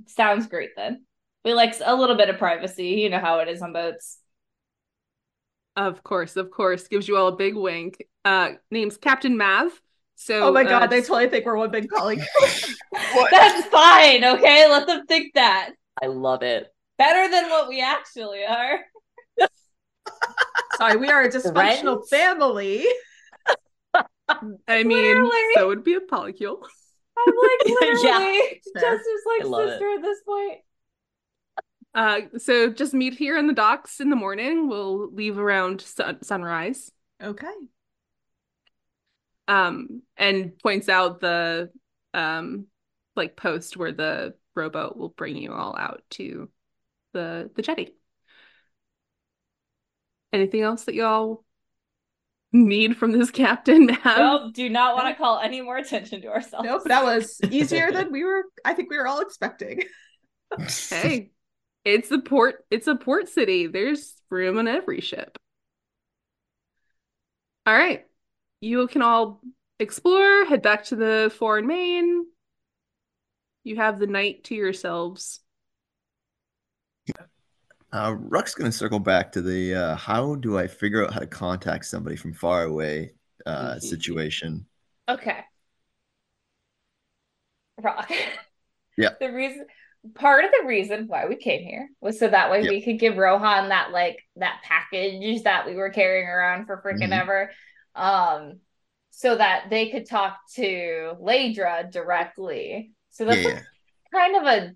Sounds great then. We like a little bit of privacy. You know how it is on boats. Of course, of course. Gives you all a big wink. Uh, name's Captain Mav. So oh my uh, god, they just- totally think we're one big poly. That's fine, okay? Let them think that. I love it. Better than what we actually are. Sorry, we are a dysfunctional Friends? family. I mean, Literally. so would be a polycule. I'm like literally Yeah. just as like I love it. sister at this point. Uh, so just meet here in the docks in the morning. We'll leave around sun- sunrise. Okay. Um, and points out the um like post where the rowboat will bring you all out to the the jetty. Anything else that y'all need from this captain, Mav? Well, do not want to call any more attention to ourselves. Nope, that was easier than we were. I think we were all expecting. Hey, it's a port. It's a port city. There's room on every ship. All right, you can all explore. Head back to the foreign main. You have the night to yourselves. Uh, Ruck's gonna circle back to the uh, how do I figure out how to contact somebody from far away uh, situation. Okay. Rawk. Yeah. The reason part of the reason why we came here was so that way Yeah. we could give Rohan that like that package that we were carrying around for freaking Mhm. ever. Um so that they could talk to Leydra directly. So that's yeah. kind of a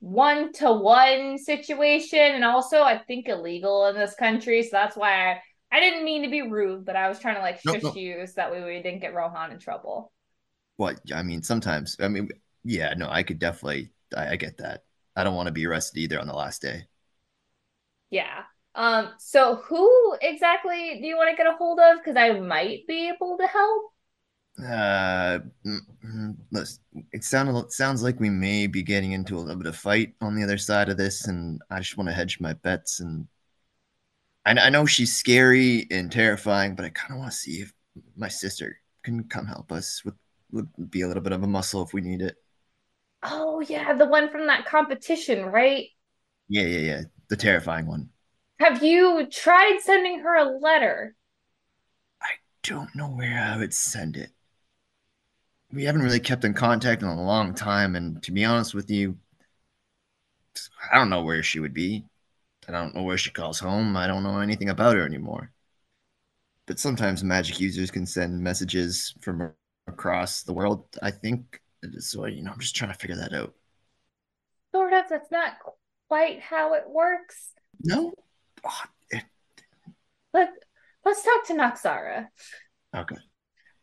one to one situation and also I think illegal in this country. So that's why I, I didn't mean to be rude, but I was trying to like shush no. you so that way we didn't get Rohan in trouble. What I mean, sometimes I mean, yeah, no, I could definitely, I, I get that. I don't want to be arrested either on the last day. Yeah. Um, so who exactly do you want to get a hold of? Because I might be able to help. Uh, it sounded it sounds like we may be getting into a little bit of fight on the other side of this, and I just want to hedge my bets. And I, I know she's scary and terrifying, but I kind of want to see if my sister can come help us with would be a little bit of a muscle if we need it. Oh yeah, the one from that competition, right? Yeah, yeah, yeah. The terrifying one. Have you tried sending her a letter? I don't know where I would send it. We haven't really kept in contact in a long time, and to be honest with you, I don't know where she would be. I don't know where she calls home. I don't know anything about her anymore. But sometimes magic users can send messages from across the world. I think so. You know, I'm just trying to figure that out. Sort of. That's not quite how it works. No. Oh, it, Let Let's talk to Noxara. okay.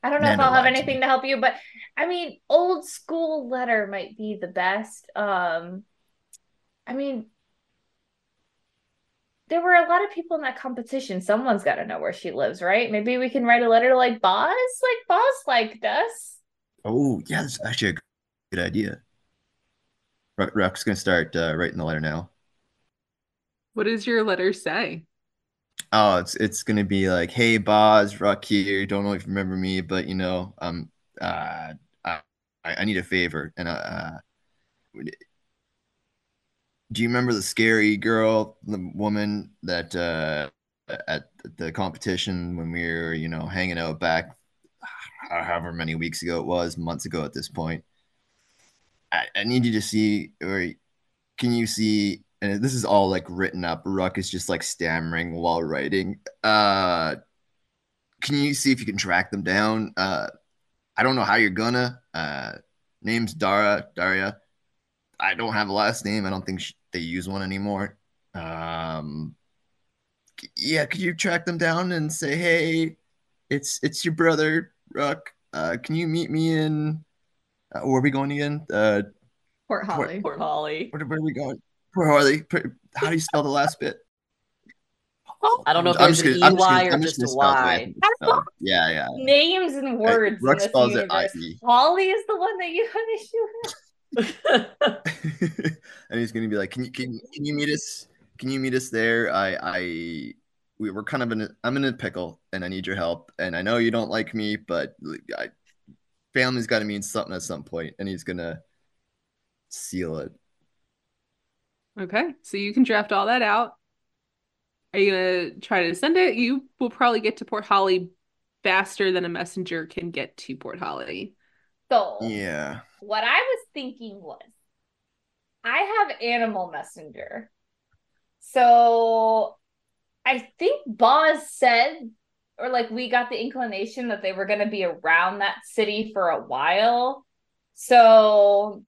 I don't know if I'll have anything me. to help you, but I mean, old school letter might be the best. Um, I mean, there were a lot of people in that competition. Someone's got to know where she lives, right? Maybe we can write a letter to like Boz. Like Boz liked us. Oh, yeah. That's actually a good idea. Ruck's gonna start uh, writing the letter now. What does your letter say? Oh, it's it's gonna be like, hey, Boz, Ruck here. Don't know if you remember me, but you know, um, uh, I I need a favor, and uh, uh, do you remember the scary girl, the woman that uh at the competition when we were, you know, hanging out back, however many weeks ago it was, months ago at this point? I, I need you to see, or can you see? And this is all like written up. Ruck is just like stammering while writing. Uh, can you see if you can track them down? Uh, I don't know how you're gonna. Uh, name's Dara, Daria. I don't have a last name. I don't think sh- they use one anymore. Um, c- yeah, could you track them down and say, hey, it's it's your brother, Ruck. Uh, can you meet me in? Uh, where are we going again? Uh, Port Holly. Port Holly. where, where are we going? Poor Harley. Pr- How do you spell the last bit? I don't know if I'm there's just an gonna- I'm just EY gonna- or I'm just a gonna spell it the way I Y. think it's spelled. Yeah, yeah. Names and words in Ruck this spells it universe. IE. Holly is the one that you have issue with. and he's gonna be like, "Can you can, can you meet us? Can you meet us there? I I we were kind of in a, I'm in a pickle, and I need your help. And I know you don't like me, but I, family's got to mean something at some point." And he's gonna seal it. Okay, so you can draft all that out. Are you gonna try to send it? You will probably get to Port Holly faster than a messenger can get to Port Holly. So Yeah. what I was thinking was I have Animal Messenger. So I think Boz said, or like we got the inclination that they were going to be around that city for a while. So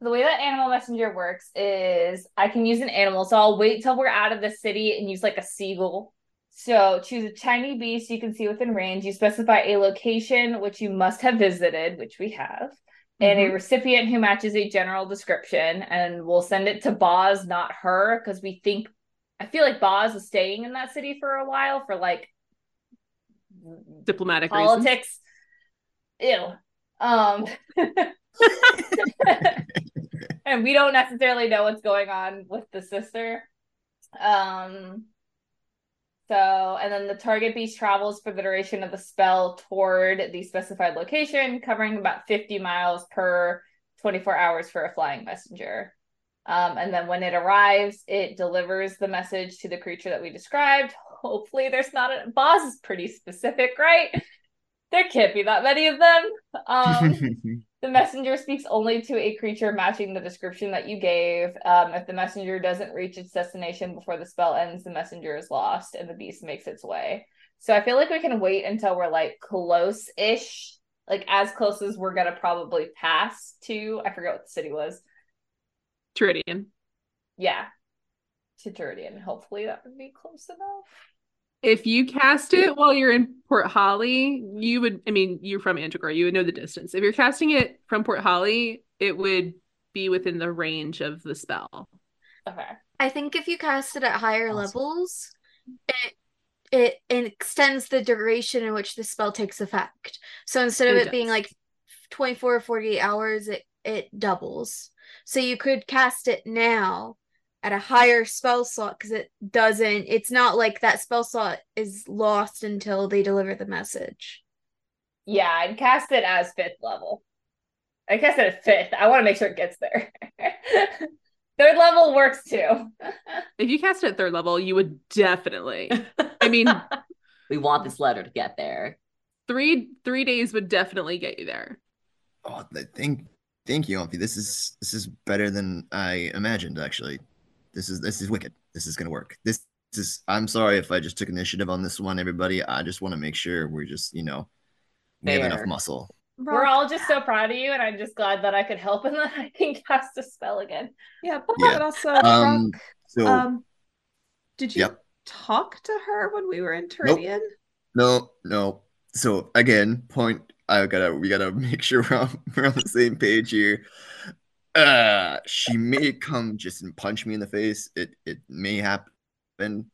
the way that Animal Messenger works is I can use an animal. So I'll wait till we're out of the city and use like a seagull. So choose a tiny beast you can see within range. You specify a location which you must have visited, which we have and a Mhm. recipient who matches a general description and we'll send it to Boz, not her, because we think I feel like Boz is staying in that city for a while for like Diplomatic reasons. politics. Ew. Um and we don't necessarily know what's going on with the sister. Um so, and then the target beast travels for the duration of the spell toward the specified location, covering about 50 miles per 24 hours for a flying messenger. Um, and then when it arrives, it delivers the message to the creature that we described. Hopefully, there's not a boss is pretty specific, right? There can't be that many of them. Um, the messenger speaks only to a creature matching the description that you gave. Um, if the messenger doesn't reach its destination before the spell ends, the messenger is lost and the beast makes its way. So I feel like we can wait until we're like close ish, like as close as we're gonna probably pass to. I forget what the city was. Teridian. Yeah. To Teridian. Hopefully that would be close enough. If you cast it while you're in Port Holly, you would, I mean, you're from Antigua, you would know the distance. If you're casting it from Port Holly, it would be within the range of the spell. Okay. I think if you cast it at higher Awesome. levels, it it it extends the duration in which the spell takes effect. So instead of It it being like 24 or 48 hours, it it doubles. So you could cast it now at a higher spell slot because it doesn't it's not like that spell slot is lost until they deliver the message. Yeah, I'd cast it as fifth level. I cast it at fifth. I want to make sure it gets there. Third level works too. If you cast it at third level, you would definitely. I mean, we want this letter to get there. three three days would definitely get you there. Oh, th- thank, thank you, Amphi. This is this is better than I imagined. Actually, this is this is wicked. This is gonna work. This, this is. I'm sorry if I just took initiative on this one, everybody. I just want to make sure we're just, you know, we have enough muscle. We're all just so proud of you, and I'm just glad that I could help and that I can cast a spell again. Yeah, but Yeah. also, Um. Rawk, So um, did you Yep. talk to her when we were in Teridian? no, no. So again, point. I gotta. We gotta make sure we're on, we're on the same page here. Uh, she may come just and punch me in the face. It it may happen.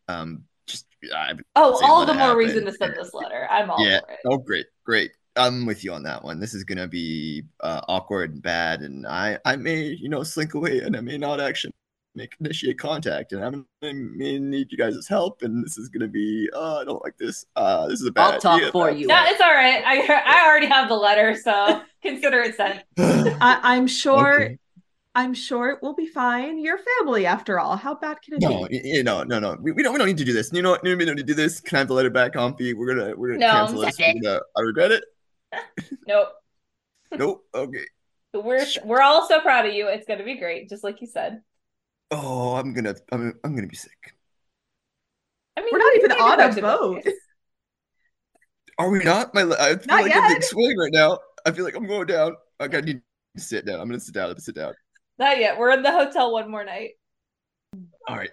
Um, just I Oh, all the more happened. reason to send this letter. I'm all Yeah. for it. Oh, great, great. I'm with you on that one. This is gonna be uh, awkward and bad, and I, I may, you know, slink away, and I may not actually make initiate contact, and I'm, I may need you guys' help, and this is gonna be, uh, I don't like this. Uh, this is a bad I'll talk idea. for you. No, it's all right. I I already have the letter, so consider it sent. I, I'm sure. Okay. I'm sure it will be fine. Your family, after all. How bad can it No, be? y- y- no, no, no. We, we don't. We don't need to do this. You know what? We don't need to do this. Can I have the letter back, Comfy? We're gonna. We're gonna No, cancel this. send We're gonna, I regret it. Nope. Nope. Okay. We're we're all so proud of you. It's gonna be great, just like you said. Oh, I'm gonna. I'm. I'm gonna be sick. I mean, We're not even on a boat. Are we not? My, I feel Not like I'm yet. being swing right now. I feel like I'm going down. Okay, I need to sit down. I'm gonna sit down. I'm gonna sit down. Not yet. We're in the hotel one more night. All right.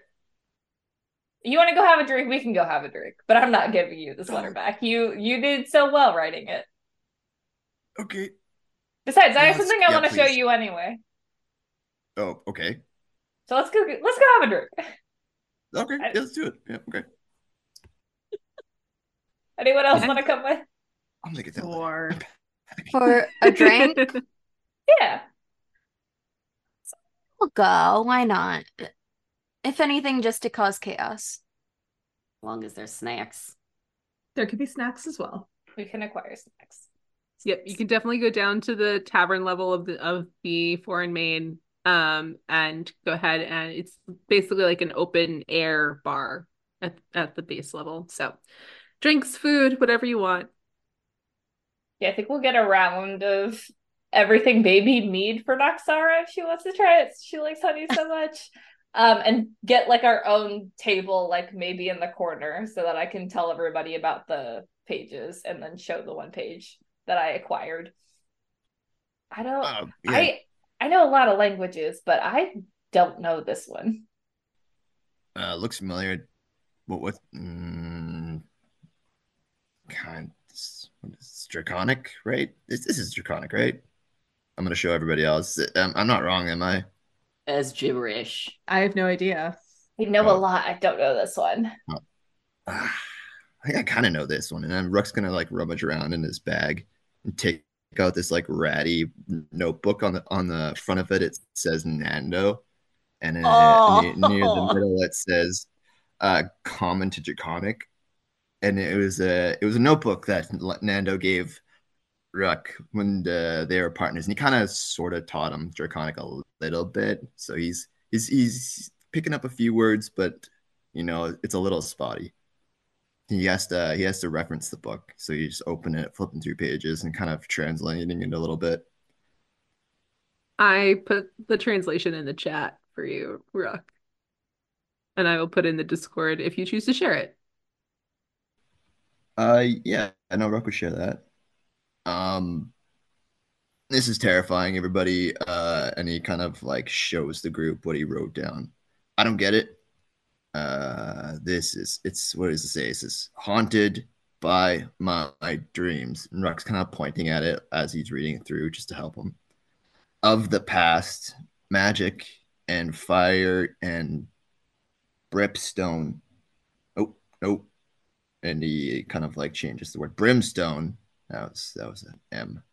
You want to go have a drink? We can go have a drink, but I'm not giving you this oh. letter back. You you did so well writing it. Okay. Besides, I have something I yeah, want to show you anyway. Oh, okay. So let's go. Let's go have a drink. Okay. I- Yeah, let's do it. Yeah. Okay. Anyone else want to come with? I'm gonna get that. letter. Or For a drink, Yeah. We'll go. Why not? If anything, just to cause chaos. As long as there's snacks. there could be snacks as well. We can acquire snacks. Yep, you can definitely go down to the tavern level of the of the foreign main um and go ahead and it's basically like an open air bar at at the base level. So drinks, food, whatever you want. Yeah, I think we'll get a round of everything baby mead for Noxara if she wants to try it. She likes honey so much. Um, and get like our own table, like maybe in the corner, so that I can tell everybody about the pages and then show the one page that I acquired. I don't Uh, yeah. I I know a lot of languages, but I don't know this one. Uh, looks familiar. What? What? Mm, kind. What is draconic, right? This, this is draconic, right? I'm gonna show everybody else. Um, I'm not wrong, am I? As gibberish. I have no idea. I know a Oh. lot. I don't know this one. Ah, I think I kind of know this one. And then Rook's gonna like rummage around in his bag and take out this like ratty notebook. On the on the front of it, it says Nando, and then Oh. near, near the middle it says uh, "Common to Draconic," and it was a it was a notebook that Nando gave Rook when uh, they were partners, and he kind of sort of taught him Draconic a little bit. So he's he's he's picking up a few words, but you know it's a little spotty he has to he has to reference the book so you just open it flipping through pages and kind of translating it a little bit I put the translation in the chat for you, Rook. And I will put in the Discord if you choose to share it. uh yeah i know Rook would share that um this is terrifying, everybody. Uh, and he kind of like shows the group what he wrote down. I don't get it. Uh, this is it's what does it say? It says haunted by my, my dreams. And Ruck's kind of pointing at it as he's reading it through just to help him. Of the past, magic and fire and brimstone. Oh, nope. And he kind of like changes the word brimstone. That was that was an M.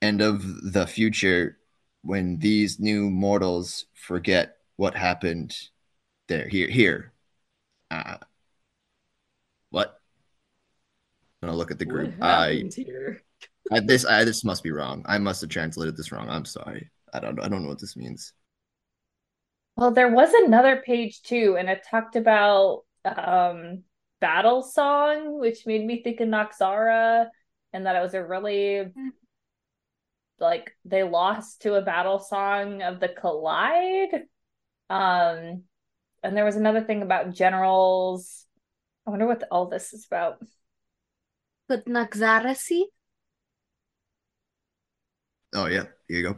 And of the future, when these new mortals forget what happened there, here, here. Uh, what? I'm gonna look at the group. What I, here? I this I this must be wrong. I must have translated this wrong. I'm sorry. I don't I don't know what this means. Well, there was another page too, and it talked about um battle song, which made me think of Noxara, and that it was a really like they lost to a battle song of the Collide. Um, and there was another thing about generals. I wonder what all this is about. Could Naxara? Oh yeah, here you go.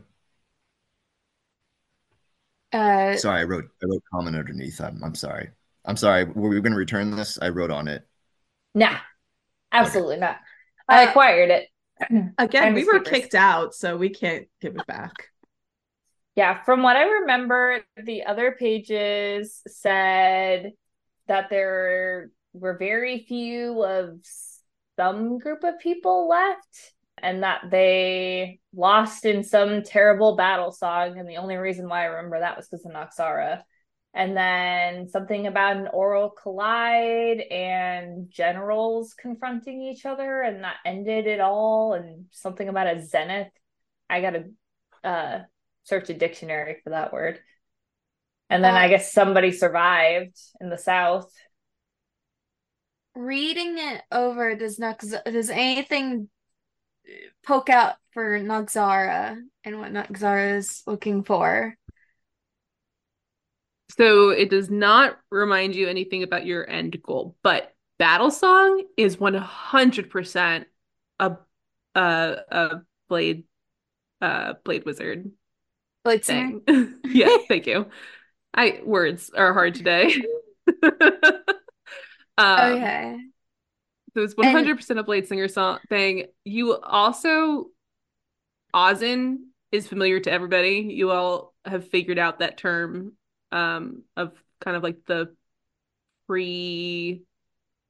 Uh, Sorry, I wrote I wrote comment underneath. I'm I'm sorry. I'm sorry. Were we going to return this? I wrote on it. Nah, absolutely not. I Uh, acquired it. Again, we were kicked out, so we can't give it back. Yeah, from what I remember, the other pages said that there were very few of some group of people left and that they lost in some terrible battle song. And the only reason why I remember that was because of Noxara. And then something about an oral collide and generals confronting each other, and that ended it all. And something about a zenith. I gotta uh search a dictionary for that word. And then Uh, I guess somebody survived in the south. reading it over, does Nax does anything poke out for Naxara and what Naxara is looking for? So it does not remind you anything about your end goal, but Battle Song is 100% a a, a blade uh blade wizard Blitzing. thing. yeah, thank you. I words are hard today. um, Okay. So it's 100% a Blade Singer song thing. You also, Ozin is familiar to everybody. You all have figured out that term um, of kind of like the pre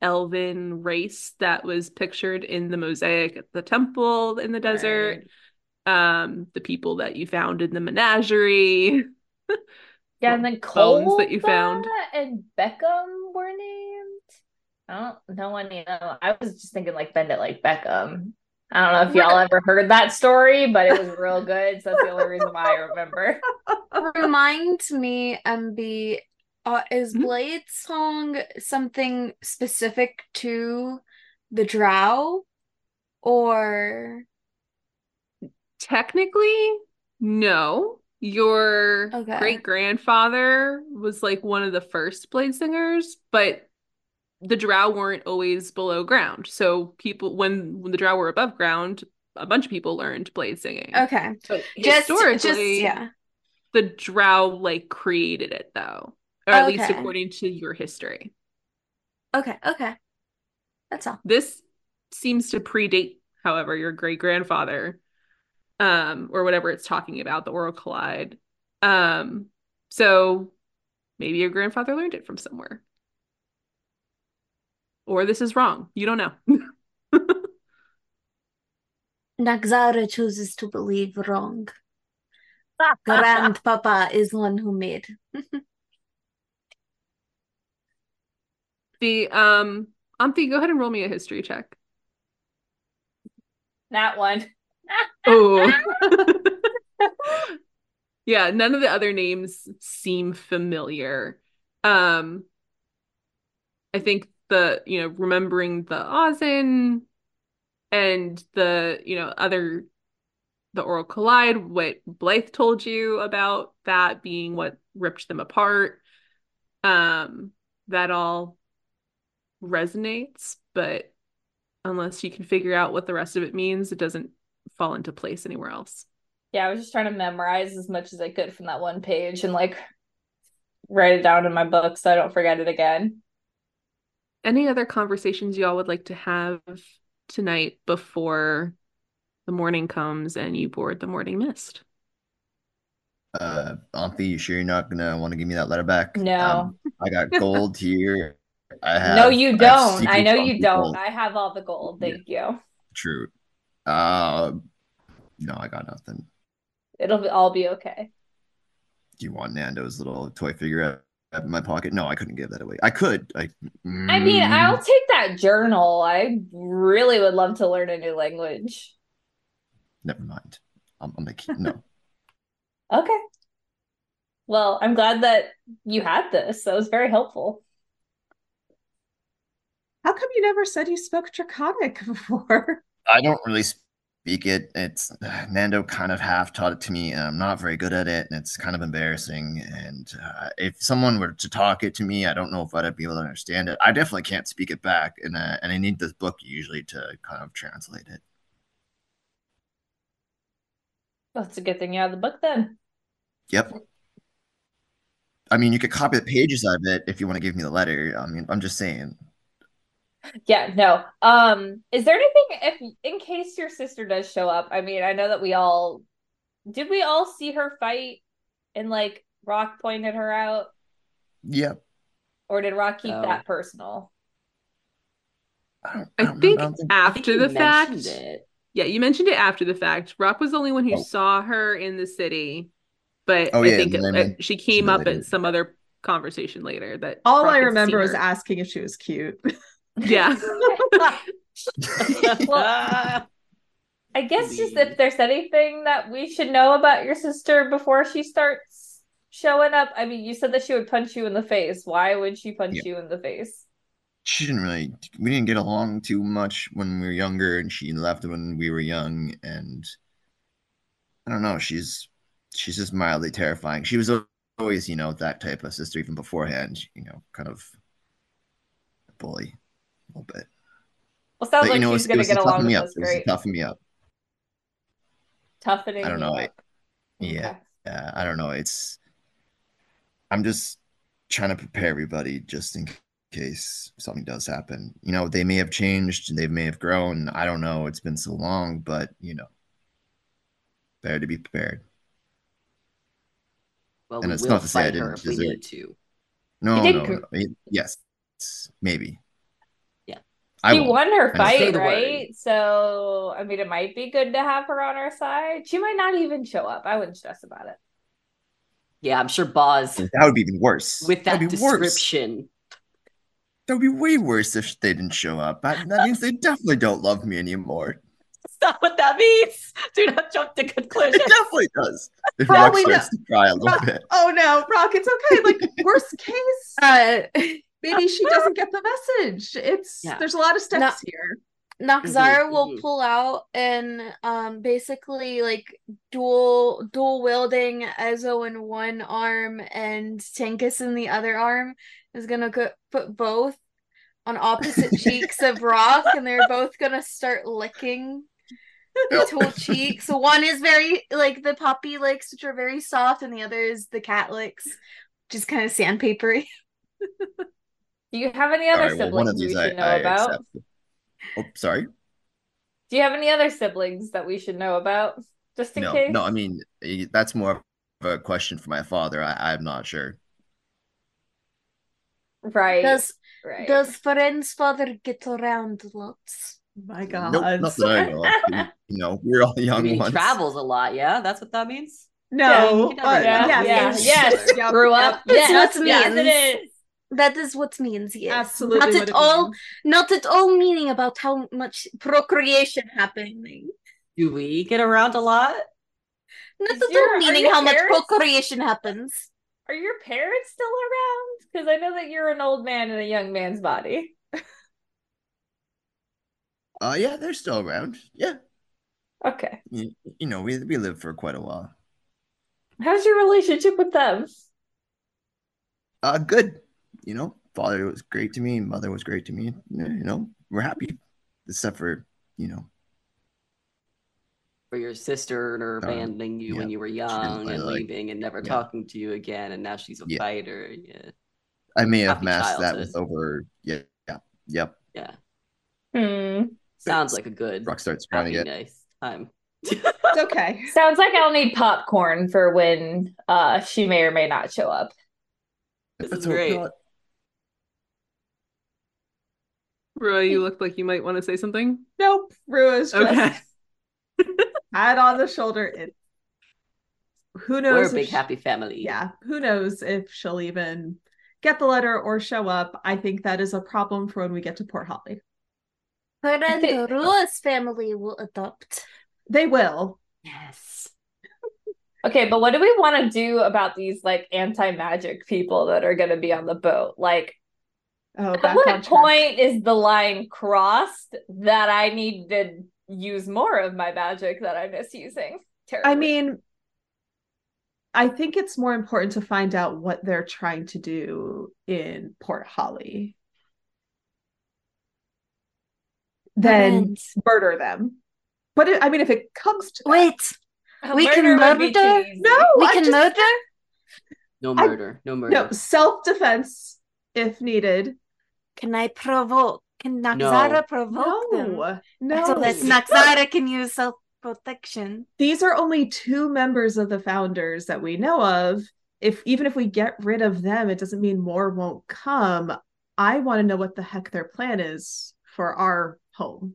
elven race that was pictured in the mosaic at the temple in the desert. Um, the people that you found in the menagerie. Yeah, and then bones that you found. and Beckham were named. I don't know any. I was just thinking like bend it like Beckham. I don't know if y'all ever heard that story, but it was real good. So that's the only reason why I remember. Remind me, MB, uh, is Mhm. Blade Song something specific to the Drow? Or Technically, no. Your Okay. great grandfather was like one of the first blade singers, but the drow weren't always below ground. So people when when the drow were above ground, a bunch of people learned blade singing. okay, But just historically, just yeah. the drow like created it though, or at least according to your history. Okay, okay. That's all. This seems to predate, however, your great grandfather, um, or whatever it's talking about, the oral collide. Um, so maybe your grandfather learned it from somewhere. Or this is wrong. You don't know. Naxara chooses to believe wrong. Grandpapa is one who made. the um Auntie, go ahead and roll me a history check. That one. Oh. yeah, none of the other names seem familiar. Um I think the, you know, remembering the Ozin and the, you know, other the Oral Collide, what Blythe told you about that being what ripped them apart. Um, that all resonates, but unless you can figure out what the rest of it means, it doesn't fall into place anywhere else. Yeah, I was just trying to memorize as much as I could from that one page and like write it down in my book so I don't forget it again. Any other conversations y'all would like to have tonight before the morning comes and you board the morning mist? Uh, Auntie, you sure you're not gonna want to give me that letter back? No. Um, I got gold here. I have. no, you don't. I secret know you don't. gold. I have all the gold. Yeah. Thank you. True. Uh, no, I got nothing. It'll be, all be okay. Do you want Nando's little toy figure out out in my pocket? No, I couldn't give that away. I could. I. I mean, Mm, I'll take that journal. I really would love to learn a new language. Never mind. I'm, I'm gonna keep. No. Okay. Well, I'm glad that you had this. That was very helpful. How come you never said you spoke Draconic before? I don't really speak it. It's Nando kind of half taught it to me, and I'm not very good at it, and it's kind of embarrassing. And uh, if someone were to talk it to me, I don't know if I'd be able to understand it. I definitely can't speak it back, and uh, and I need this book usually to kind of translate it. That's a good thing you have the book then. Yep. I mean, you could copy the pages out of it if you want to give me the letter. I mean, I'm just saying. Yeah, no. Um, is there anything if in case your sister does show up? I mean, I know that we all did we all see her fight and like Rawk pointed her out, Yep. or did Rawk keep Oh. that personal? I, don't, I don't think remember. I think- I think after the fact, it. yeah, you mentioned it after the fact. Rawk was the only one who Oh. saw her in the city, but Oh, I yeah, think it- then uh, she came she up later- at some other conversation later that All Rawk I remember was asking if she was cute. Yeah. Well, I guess just if there's anything that we should know about your sister before she starts showing up. I mean, you said that she would punch you in the face. Why would she punch you in the face? she didn't really we didn't get along too much when we were younger and she left when we were young and i don't know she's she's just mildly terrifying she was always you know that type of sister even beforehand you know kind of a bully a little bit Well, sounds but you like know she's gonna get along toughen with me up us it was to great. toughen me up Toughening I don't know, I- up. yeah Okay. yeah i don't know it's i'm just trying to prepare everybody just in case something does happen you know they may have changed they may have grown i don't know it's been so long but you know better to be prepared Well, And we it's will not to say I didn't if we deserve- need to. no no, no. Yes maybe Yeah. I She won her fight, Say word. right? So, I mean, it might be good to have her on our side. She might not even show up. I wouldn't stress about it. Yeah, I'm sure Boz that would be even worse with that That'd worse. description. that would be way worse if they didn't show up that, that means they definitely don't love me anymore That's not what that means. Do not jump to conclusions. it definitely does if Probably Rawk starts to cry a little Rawk- bit oh no, Rawk, it's okay. Like worst case, Uh, maybe she doesn't get the message. It's Yeah. there's a lot of steps here. Naxara will mhm. pull out and um basically like dual dual wielding Ezo in one arm and Tankus in the other arm is gonna go, put both on opposite cheeks of Rawk and they're both gonna start licking the two cheeks. So one is very like the puppy licks, which are very soft, and the other is the cat licks, which is kind of sandpapery. Do you have any other right, well, siblings one of we these should I, know I about? accept. Oh, sorry. Do you have any other siblings that we should know about? Just in No, case? no. I mean, eh, that's more of a question for my father. I, I'm not sure. Right. Does right. does Feren's father get around lots? My God. Nope, not that I know. of. You know, we're all I young mean, he ones. travels a lot. Yeah, that's what that means. No, Yeah, but yeah, yes, yeah, yes, yes. yep, Grew yep. up. That's Yes, what yes, means. it is. That is what means, yes. Absolutely. Not at all means. not at all meaning about how much procreation happening. Do we get around a lot? Not Is at your- all meaning your how much procreation happens. Are your parents still around? Because I know that you're an old man in a young man's body. Uh, yeah, they're still around. Yeah, Okay. you, you know, we we lived for quite a while. How's your relationship with them? Uh, good. You know, father was great to me. Mother was great to me. You know, we're happy, except for you know, for your sister and her Um, abandoning you when you were young and like- leaving and never yeah. talking to you again, and now she's a Yeah. fighter. Yeah, I may have Happy masked that with over. Yeah, yeah, yep. yeah. Hmm. Sounds like a good Rawk starts happy, surrounding it. nice time. It's okay. Sounds like I'll need popcorn for when uh she may or may not show up. This Let's is great. not. Roy, you look like you might want to say something. Nope. Rua's just Okay. pat on the shoulder. It who knows We're a big she- happy family. yeah, who knows if she'll even get the letter or show up. I think that is a problem for when we get to Port Holly. Friend Rua's family will adopt. They will. Yes. Okay, but what do we want to do about these like anti-magic people that are going to be on the boat? Like, Oh, at back what on track. point is the line crossed that I need to use more of my magic that I'm misusing? Terribly. I mean, I think it's more important to find out what they're trying to do in Port Holly than Friend. murder them. But it, I mean, if it comes to Wait, A we can murder would be murder? too easy. no, we I can just- murder? No I- murder. no murder. no self defense if needed. Can I provoke? Can No. Naxara provoke them? No, no. So that Naxara can use self protection. These are only two members of the founders that we know of. If even if we get rid of them, it doesn't mean more won't come. I want to know what the heck their plan is for our home.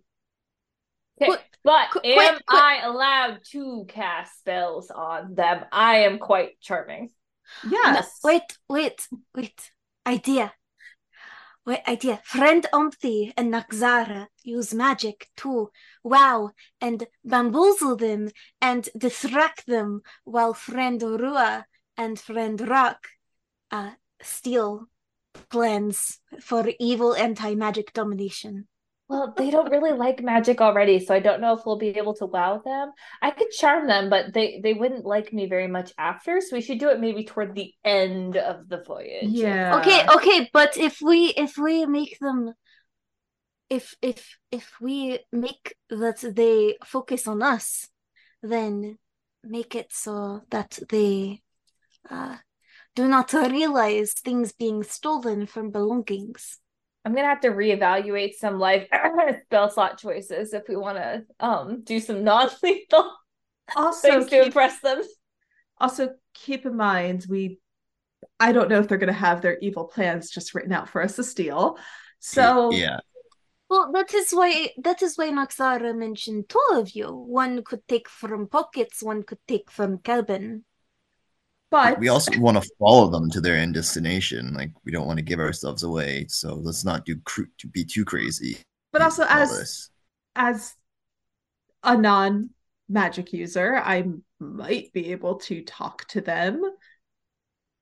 Okay, Qu- but qu- am quick, quick. I allowed to cast spells on them? I am quite charming. Yes. Wait, wait, wait. Idea. Wait, idea. Friend Umpty and Naxara use magic to wow and bamboozle them and distract them while friend Rua and friend Rawk uh, steal plans for evil anti-magic domination. Well, they don't really like magic already, so I don't know if we'll be able to wow them. I could charm them, but they they wouldn't like me very much after, so we should do it maybe toward the end of the voyage. Yeah. Okay, okay, but if we if we make them if if if we make that they focus on us, then make it so that they uh do not realize things being stolen from belongings. I'm gonna have to reevaluate some life spell slot choices if we want to um do some non-lethal Also, things to impress them. also keep in mind we. I don't know if they're going to have their evil plans just written out for us to steal. So yeah, Well, that is why that is why Naxara mentioned two of you. One could take from pockets, one could take from cabin. But we also want to follow them to their end destination. Like we don't want to give ourselves away, so let's not do cr- to be too crazy. but also as this. as a non magic user, I might be able to talk to them,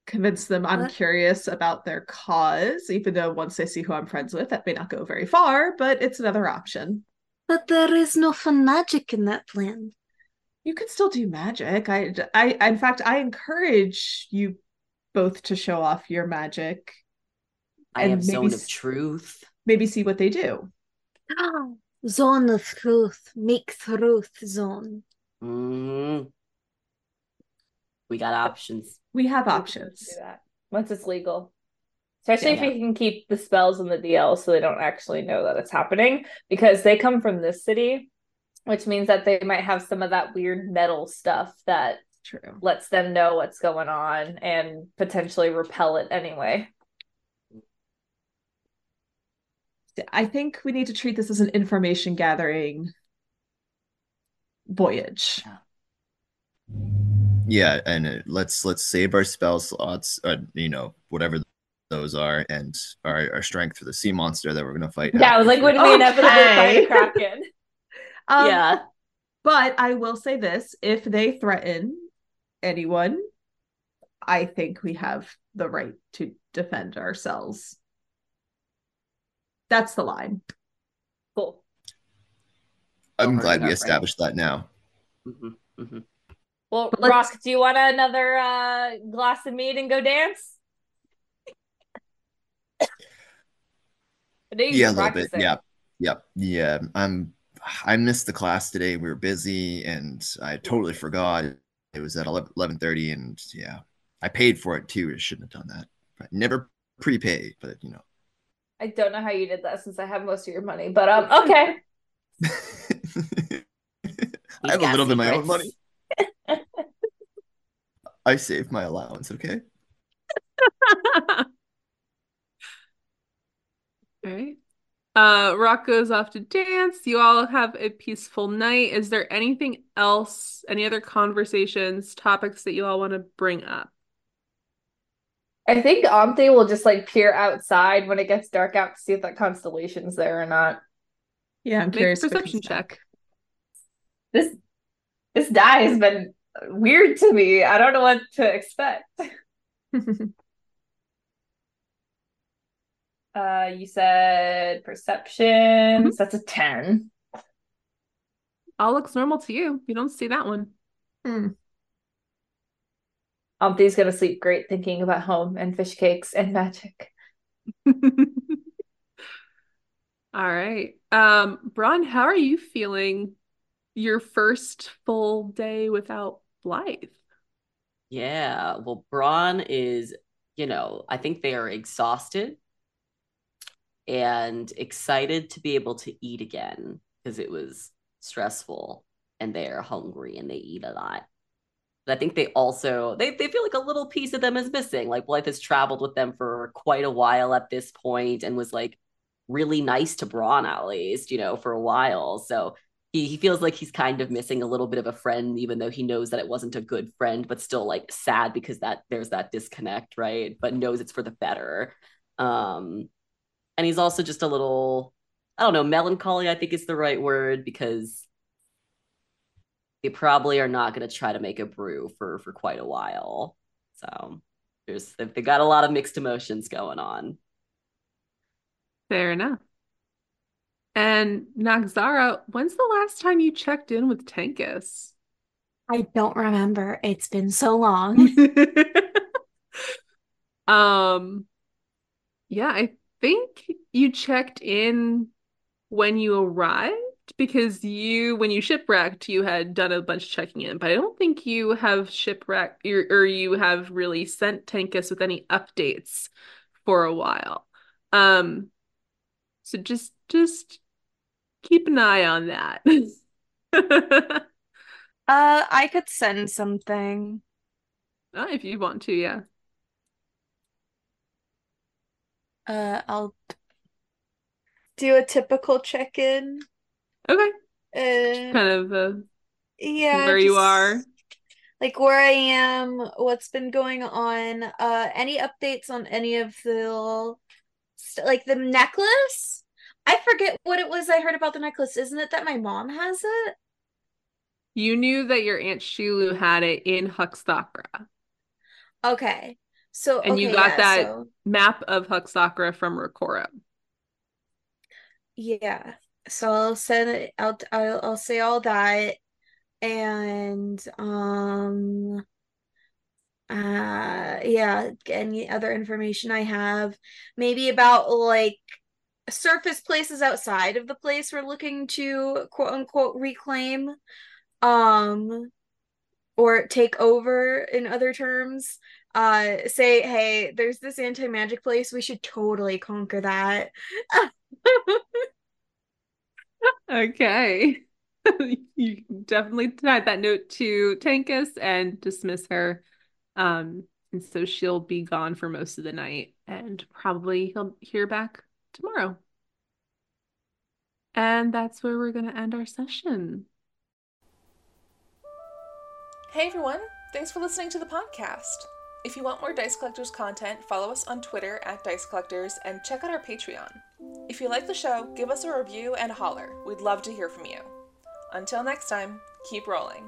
convince them I'm What? curious about their cause, even though once they see who I'm friends with, that may not go very far, but it's another option. But there is no fun magic in that plan. You can still do magic. I, I, in fact, I encourage you both to show off your magic, I and have maybe zone of truth. maybe see what they do. Oh, Zone of truth, make truth zone. Mm. We got options. We have options. do that once it's legal. Especially Yeah. if we can keep the spells in the DL so they don't actually know that it's happening because they come from this city, which means that they might have some of that weird metal stuff that True. lets them know what's going on and potentially repel it anyway. I think we need to treat this as an information gathering voyage. Yeah, and uh, let's let's save our spell slots, uh, you know, whatever those are, and our, our strength for the sea monster that we're gonna fight. Yeah, I was like, after. when we inevitably fight a kraken. Um, yeah. But I will say this if they threaten anyone, I think we have the right to defend ourselves. That's the line. Cool. I'm Over glad we our established that now. hmm hmm Well, But let's- Rawk, do you want another uh, glass of mead and go dance? I know you've Yeah, a little bit. practicing. Yeah, yeah, yeah. I'm I missed the class today. We were busy, and I totally forgot it was at eleven thirty. And yeah, I paid for it too. I shouldn't have done that. I never prepay, but you know. I don't know how you did that since I have most of your money, but um, okay. I have a little bit of my own money. I saved my allowance, okay? All right. Uh, Rawk goes off to dance. You all have a peaceful night. Is there anything else, any other conversations, topics that you all want to bring up? I think Amte will just like peer outside when it gets dark out to see if that constellation's there or not. Yeah, I'm Make curious. if perception check. This this die has been weird to me. I don't know what to expect. Uh, you said perceptions. That's a ten. All looks normal to you. You don't see that one. Hmm. Amte's gonna sleep great thinking about home and fish cakes and magic. All right. Um, Braun, how are you feeling your first full day without Blythe? Yeah, well, Braun is, you know, I think they are exhausted and excited to be able to eat again because it was stressful and they're hungry and they eat a lot. But I think they also they they feel like a little piece of them is missing. Like Blythe has traveled with them for quite a while at this point and was like really nice to Braun at least, you know, for a while. So he, he feels like he's kind of missing a little bit of a friend, even though he knows that it wasn't a good friend, but still like sad because that there's that disconnect, right? But knows it's for the better. Um, and he's also just a little, I don't know, melancholy, I think is the right word because they probably are not going to try to make a brew for for quite a while. So there's they got a lot of mixed emotions going on. Fair enough. And Naxara, when's the last time you checked in with Tankus? I don't remember. It's been so long. um, yeah, I think you checked in when you arrived because you, when you shipwrecked, you had done a bunch of checking in, but I don't think you have shipwrecked or, or you have really sent Tankus with any updates for a while. Um, so just just keep an eye on that. Uh, I could send something. Uh, if you want to, yeah. Uh, I'll do a typical check-in. Okay. Uh, Kind of uh, yeah, where you are. like where I am, what's been going on, uh, any updates on any of the st- like the necklace? I forget what it was I heard about the necklace. Isn't it that my mom has it? You knew that your Aunt Shulu had it in Huxthakra. Okay. So And you got yeah, that so- map of Huxthakra from Rokora. Yeah. So I'll send it I'll I'll, I'll say all that and um uh yeah, any other information I have maybe about like surface places outside of the place we're looking to quote unquote reclaim um or take over in other terms uh say hey there's this anti-magic place we should totally conquer that Okay. You definitely tied that note to Tankus and dismiss her. Um, and so she'll be gone for most of the night, and probably he'll hear back tomorrow. And that's where we're going to end our session. Hey everyone, thanks for listening to the podcast. If you want more Dice Collectors content, follow us on Twitter at Dice Collectors and check out our Patreon. If you like the show, give us a review and holler. We'd love to hear from you. Until next time, keep rolling.